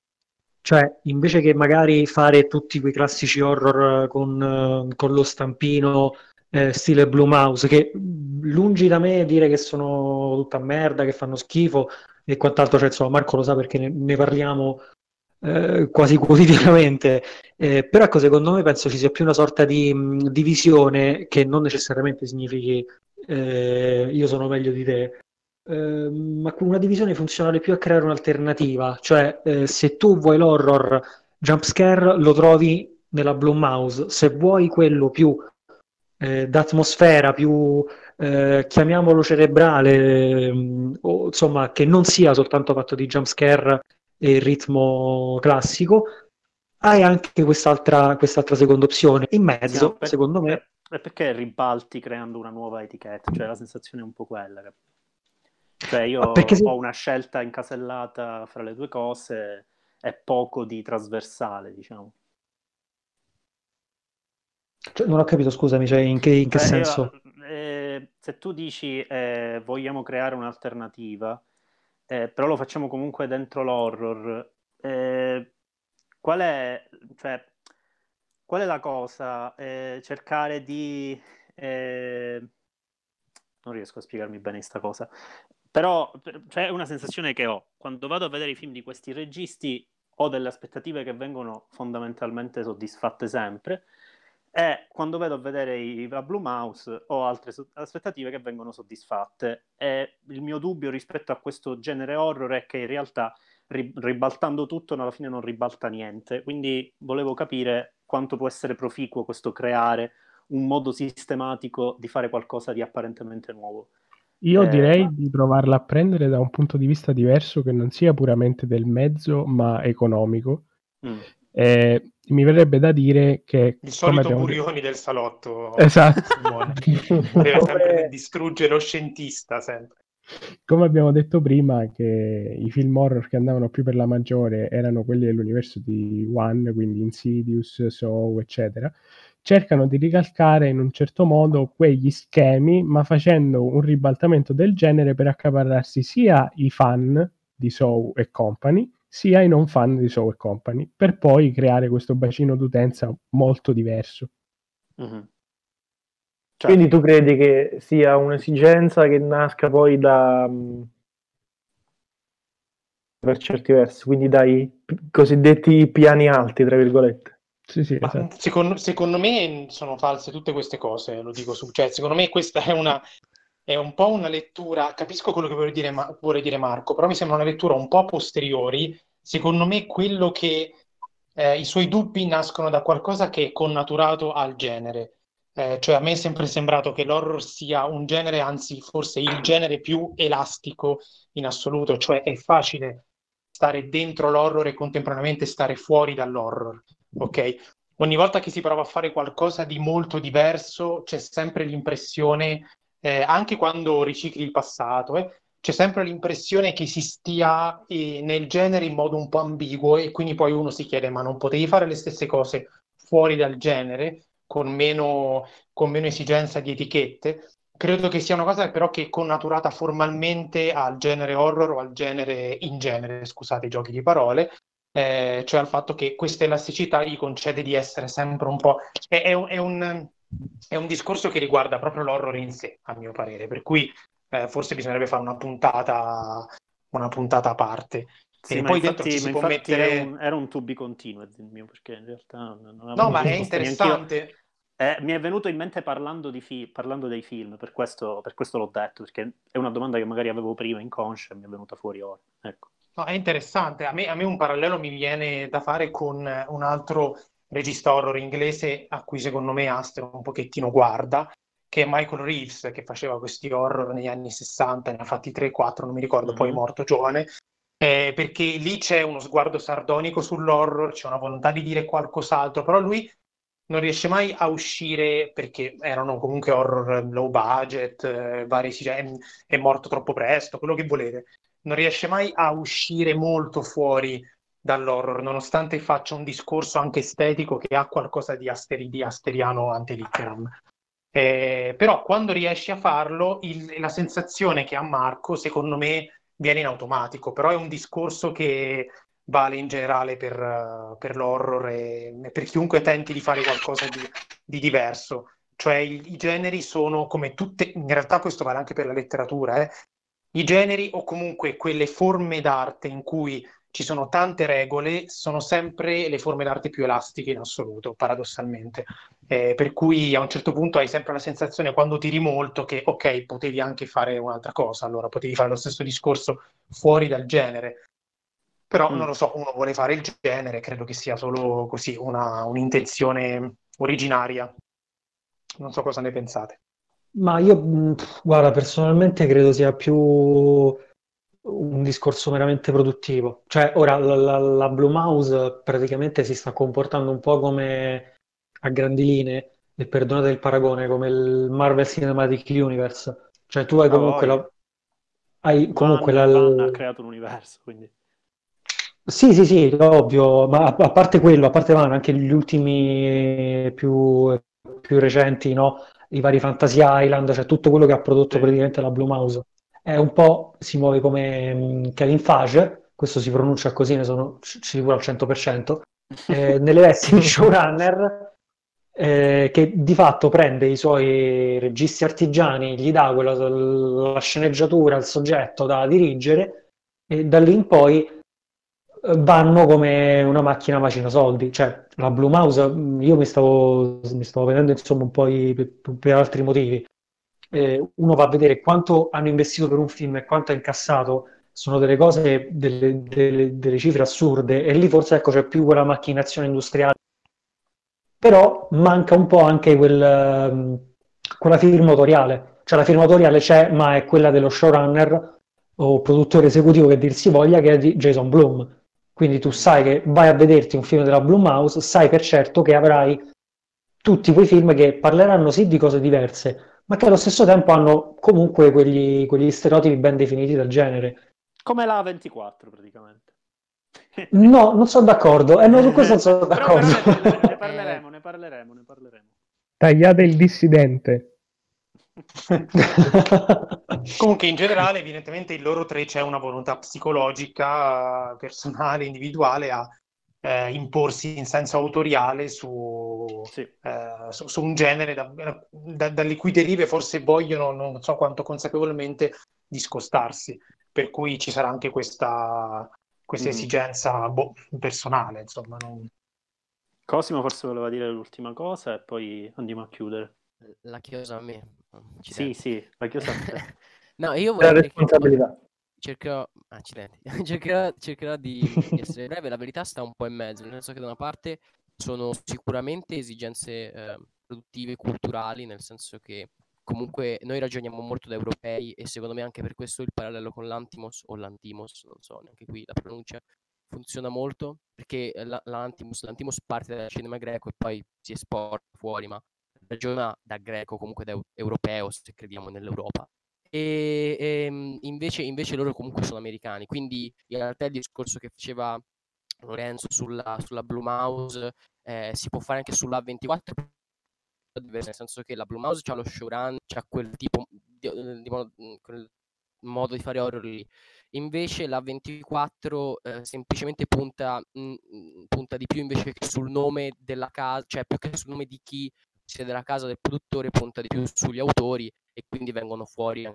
Speaker 5: Cioè, invece che magari fare tutti quei classici horror con, eh, con lo stampino eh, stile Blue Mouse, che lungi da me dire che sono tutta merda, che fanno schifo e quant'altro, cioè, insomma, Marco lo sa perché ne, ne parliamo eh, quasi quotidianamente. Eh, però ecco, secondo me penso ci sia più una sorta di divisione che non necessariamente significhi eh, io sono meglio di te, eh, ma una divisione funzionale più a creare un'alternativa. Cioè, eh, se tu vuoi l'horror jumpscare, lo trovi nella Blue Mouse. Se vuoi quello più eh, d'atmosfera, più eh, chiamiamolo cerebrale, mh, o insomma che non sia soltanto fatto di jumpscare e ritmo classico, hai anche quest'altra, quest'altra seconda opzione. In mezzo,
Speaker 1: Sì, per-
Speaker 5: secondo me,
Speaker 1: è perché ribalti creando una nuova etichetta, cioè la sensazione è un po' quella. cap- Cioè io
Speaker 5: se-
Speaker 1: ho una scelta incasellata fra le due cose e poco di trasversale, diciamo.
Speaker 5: cioè, non ho capito, scusami, cioè, in che, in che
Speaker 1: io,
Speaker 5: senso?
Speaker 1: eh, se tu dici eh, vogliamo creare un'alternativa, eh, però lo facciamo comunque dentro l'horror, eh, qual è, cioè, qual è la cosa? Eh, cercare di... eh, non riesco a spiegarmi bene questa cosa. Però cioè, è una sensazione che ho. Quando vado a vedere i film di questi registi ho delle aspettative che vengono fondamentalmente soddisfatte sempre. E quando vedo a vedere i, la Blue Mouse ho altre so- aspettative che vengono soddisfatte. E il mio dubbio rispetto a questo genere horror è che in realtà ri- ribaltando tutto alla fine non ribalta niente. Quindi volevo capire quanto può essere proficuo questo creare un modo sistematico di fare qualcosa di apparentemente nuovo
Speaker 6: Io
Speaker 1: Eh,
Speaker 6: direi
Speaker 1: ma-
Speaker 6: di provarla a prendere da un punto di vista diverso che non sia puramente del mezzo, ma economico.
Speaker 1: Mm.
Speaker 6: Eh, mi verrebbe da dire che,
Speaker 4: Il solito
Speaker 6: abbiamo detto-
Speaker 4: Burioni del salotto.
Speaker 6: Esatto.
Speaker 4: Deve sempre distruggere lo scientista, sempre.
Speaker 6: Come abbiamo detto prima, che i film horror che andavano più per la maggiore erano quelli dell'universo di One, quindi Insidious, Saw, eccetera, cercano di ricalcare in un certo modo quegli schemi, ma facendo un ribaltamento del genere per accaparrarsi sia i fan di Saw e Company, sia i non fan di Saw e Company, per poi creare questo bacino d'utenza molto diverso.
Speaker 1: Mhm. Cioè,
Speaker 3: Quindi tu credi che sia un'esigenza che nasca poi da mh, per certi versi, quindi dai cosiddetti piani alti, tra virgolette.
Speaker 6: Sì, sì, esatto.
Speaker 4: secondo, secondo me sono false tutte queste cose, lo dico su, cioè, secondo me questa è una, è un po' una lettura, capisco quello che vuole dire, Ma- vuole dire Marco, però mi sembra una lettura un po' a posteriori, secondo me quello che eh, i suoi dubbi nascono da qualcosa che è connaturato al genere, Eh, cioè a me è sempre sembrato che l'horror sia un genere, anzi forse il genere più elastico in assoluto, cioè è facile stare dentro l'horror e contemporaneamente stare fuori dall'horror, ok? Ogni volta che si prova a fare qualcosa di molto diverso, c'è sempre l'impressione, eh, anche quando ricicli il passato, eh, c'è sempre l'impressione che si stia eh, nel genere in modo un po' ambiguo e quindi poi uno si chiede, ma non potevi fare le stesse cose fuori dal genere, con meno, con meno esigenza di etichette? Credo che sia una cosa però che è connaturata formalmente al genere horror o al genere in genere, scusate i giochi di parole, eh, cioè al fatto che questa elasticità gli concede di essere sempre un po'... È, è un, è un- è un discorso che riguarda proprio l'horror in sé, a mio parere, per cui eh, forse bisognerebbe fare una puntata, una puntata a parte.
Speaker 1: Sì,
Speaker 4: E poi
Speaker 1: infatti,
Speaker 4: dentro si può mettere...
Speaker 1: era un, era un to be continued il mio, perché in realtà non
Speaker 4: No, ma è interessante.
Speaker 1: Eh, mi è venuto in mente parlando, di fi- parlando dei film, per questo, per questo l'ho detto, perché è una domanda che magari avevo prima inconscia e mi è venuta fuori ora. Ecco.
Speaker 4: No, è interessante. A me, a me un parallelo mi viene da fare con eh, un altro regista horror inglese a cui secondo me Astro un pochettino guarda, che è Michael Reeves, che faceva questi horror negli anni 60, ne ha fatti 3-4, non mi ricordo, poi è
Speaker 1: Mhm.
Speaker 4: morto giovane, eh, perché lì c'è uno sguardo sardonico sull'horror, c'è una volontà di dire qualcos'altro, però lui non riesce mai a uscire perché erano comunque horror low budget, eh, vari, è, è morto troppo presto, quello che volete. Non riesce mai a uscire molto fuori dall'horror, nonostante faccia un discorso anche estetico che ha qualcosa di, asteri, di asteriano ante litteram. Eh, però quando riesci a farlo, il- la sensazione che ha Marco, secondo me, viene in automatico, però è un discorso che vale in generale per, per l'horror e, e per chiunque tenti di fare qualcosa di, di diverso. Cioè i, i generi sono come tutte, in realtà questo vale anche per la letteratura, eh. I generi o comunque quelle forme d'arte in cui ci sono tante regole sono sempre le forme d'arte più elastiche in assoluto, paradossalmente. Eh, per cui a un certo punto hai sempre la sensazione quando tiri molto che ok, potevi anche fare un'altra cosa, allora potevi fare lo stesso discorso fuori dal genere. Però
Speaker 1: Mm.
Speaker 4: non lo so, uno vuole fare il genere, credo che sia solo così una, un'intenzione originaria. Non so cosa ne pensate.
Speaker 5: Ma io, mh, guarda, personalmente credo sia più un discorso meramente produttivo. Cioè, ora la, la, la Blue Mouse praticamente si sta comportando un po' come a grandi linee, e perdonate il paragone, come il Marvel Cinematic Universe. Cioè, tu hai comunque la, hai comunque
Speaker 1: Van,
Speaker 5: la,
Speaker 1: Van ha creato un universo, quindi...
Speaker 5: Sì, sì, sì, ovvio, ma a, a parte quello, a parte Van, anche gli ultimi più, più recenti, no? I vari Fantasy Island, cioè tutto quello che ha prodotto praticamente la Blue Mouse. È un po', si muove come mh, Kevin Feige, questo si pronuncia così, ne sono sicuro al 100%, eh, nelle vesti di showrunner eh, che di fatto prende i suoi registi artigiani, gli dà quella, la sceneggiatura, il soggetto da dirigere e da lì in poi vanno come una macchina macina soldi. Cioè, la Blue Mouse, io mi stavo, mi stavo vedendo insomma un po' i, per, per, altri motivi. Eh, uno va a vedere quanto hanno investito per un film e quanto ha incassato, sono delle cose, delle, delle, delle cifre assurde, e lì forse ecco, c'è più quella macchinazione industriale. Però manca un po' anche quel, ehm, quella firma autoriale. Cioè la firma autoriale c'è, ma è quella dello showrunner o produttore esecutivo che dir si voglia, che è di Jason Bloom quindi tu sai che vai a vederti un film della Blumhouse, sai per certo che avrai tutti quei film che parleranno sì di cose diverse, ma che allo stesso tempo hanno comunque quegli, quegli stereotipi ben definiti del genere.
Speaker 1: Come la 24 praticamente.
Speaker 5: No, non sono d'accordo. Eh, no, su questo non sono d'accordo.
Speaker 1: Però, ne parleremo, ne parleremo, ne parleremo.
Speaker 6: Tagliate il dissidente.
Speaker 4: Comunque, in generale, evidentemente, in loro tre c'è una volontà psicologica, personale, individuale a eh, imporsi in senso autoriale su, sì. eh, su, su un genere da, da, dalle cui derive forse vogliono, non so quanto consapevolmente, discostarsi. Per cui ci sarà anche questa, questa mm. esigenza boh, personale, insomma. Non...
Speaker 1: Cosimo forse voleva dire l'ultima cosa e poi andiamo a chiudere.
Speaker 2: La chiosa a me.
Speaker 1: Sì, sì, la chiosa a te.
Speaker 2: no, io
Speaker 3: voglio... La responsabilità.
Speaker 2: Cercherò, accidenti, cercherò, cercherò di, di, essere breve, la verità sta un po' in mezzo, nel senso che da una parte sono sicuramente esigenze eh, produttive, culturali, nel senso che comunque noi ragioniamo molto da europei e secondo me anche per questo il parallelo con l'Antimos o l'Antimos, non so neanche qui la pronuncia, funziona molto perché l'Antimos, l'Antimos parte dal cinema greco e poi si esporta fuori, ma ragiona da greco, comunque da europeo, se crediamo nell'Europa. E, e ehm, invece, invece, loro comunque sono americani, quindi in realtà il discorso che faceva Lorenzo sulla, sulla Blue Mouse eh, si può fare anche sulla 24 nel senso che la Blue Mouse ha lo showrun, c'ha quel tipo di, di, di, quel modo di fare horror lì. Invece la 24 eh, semplicemente punta, mh, punta di più invece che sul nome della casa, cioè più che sul nome di chi sia della casa del produttore punta di più sugli autori e quindi vengono fuori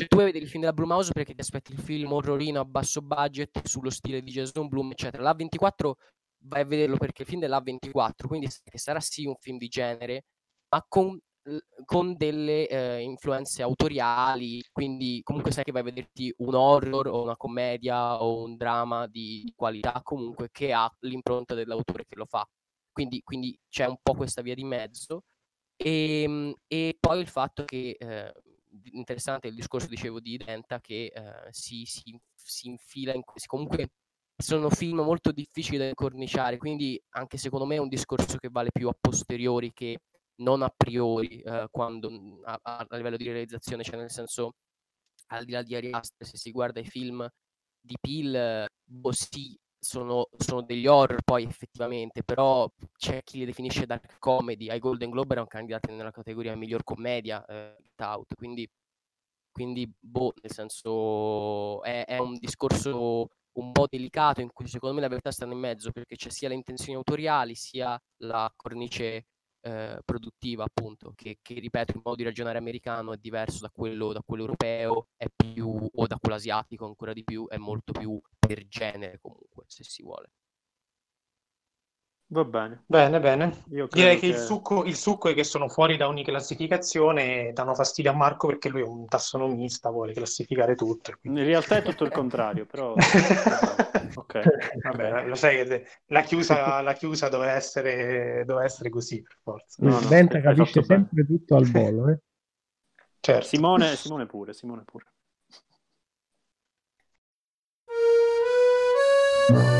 Speaker 2: se tu vuoi vedere il film della Blumhouse perché ti aspetti il film horrorino a basso budget sullo stile di Jason Bloom eccetera. La 24 vai a vederlo perché il film della 24 quindi sarà sì un film di genere ma con, con delle eh, influenze autoriali quindi comunque sai che vai a vederti un horror o una commedia o un dramma di qualità comunque che ha l'impronta dell'autore che lo fa quindi, quindi c'è un po' questa via di mezzo. E, ehm, e poi il fatto che, eh, interessante il discorso, dicevo, di Denta, che eh, si, si, si, infila in questi, comunque sono film molto difficili da incorniciare, quindi anche secondo me è un discorso che vale più a posteriori che non a priori, eh, quando, a, a, livello di realizzazione, cioè nel senso, al di là di Ari Aster, se si guarda i film di Peel, boh, sì, sono, sono, degli horror poi effettivamente, però c'è chi li definisce dark comedy, ai Golden Globe erano candidati nella categoria miglior commedia, eh, Out, quindi, quindi boh, nel senso è, è, un discorso un po' delicato in cui secondo me la verità sta in mezzo, perché c'è sia le intenzioni autoriali, sia la cornice eh, produttiva, appunto, che, che, ripeto, il modo di ragionare americano è diverso da quello, da quello europeo, è più, o da quello asiatico ancora di più, è molto più per genere comunque, se si vuole.
Speaker 1: Va bene.
Speaker 4: Bene, bene. Io Direi che, che... Il, succo, il, succo, è che sono fuori da ogni classificazione e danno fastidio a Marco perché lui è un tassonomista, vuole classificare tutto.
Speaker 1: Quindi... In realtà è tutto il contrario, però...
Speaker 4: ok. Vabbè, lo sai che la chiusa, la chiusa doveva, essere, doveva essere così, per forza.
Speaker 6: No, Presidente no, capisce sempre bene. tutto al volo, eh?
Speaker 1: certo. Simone, Simone pure, Simone pure.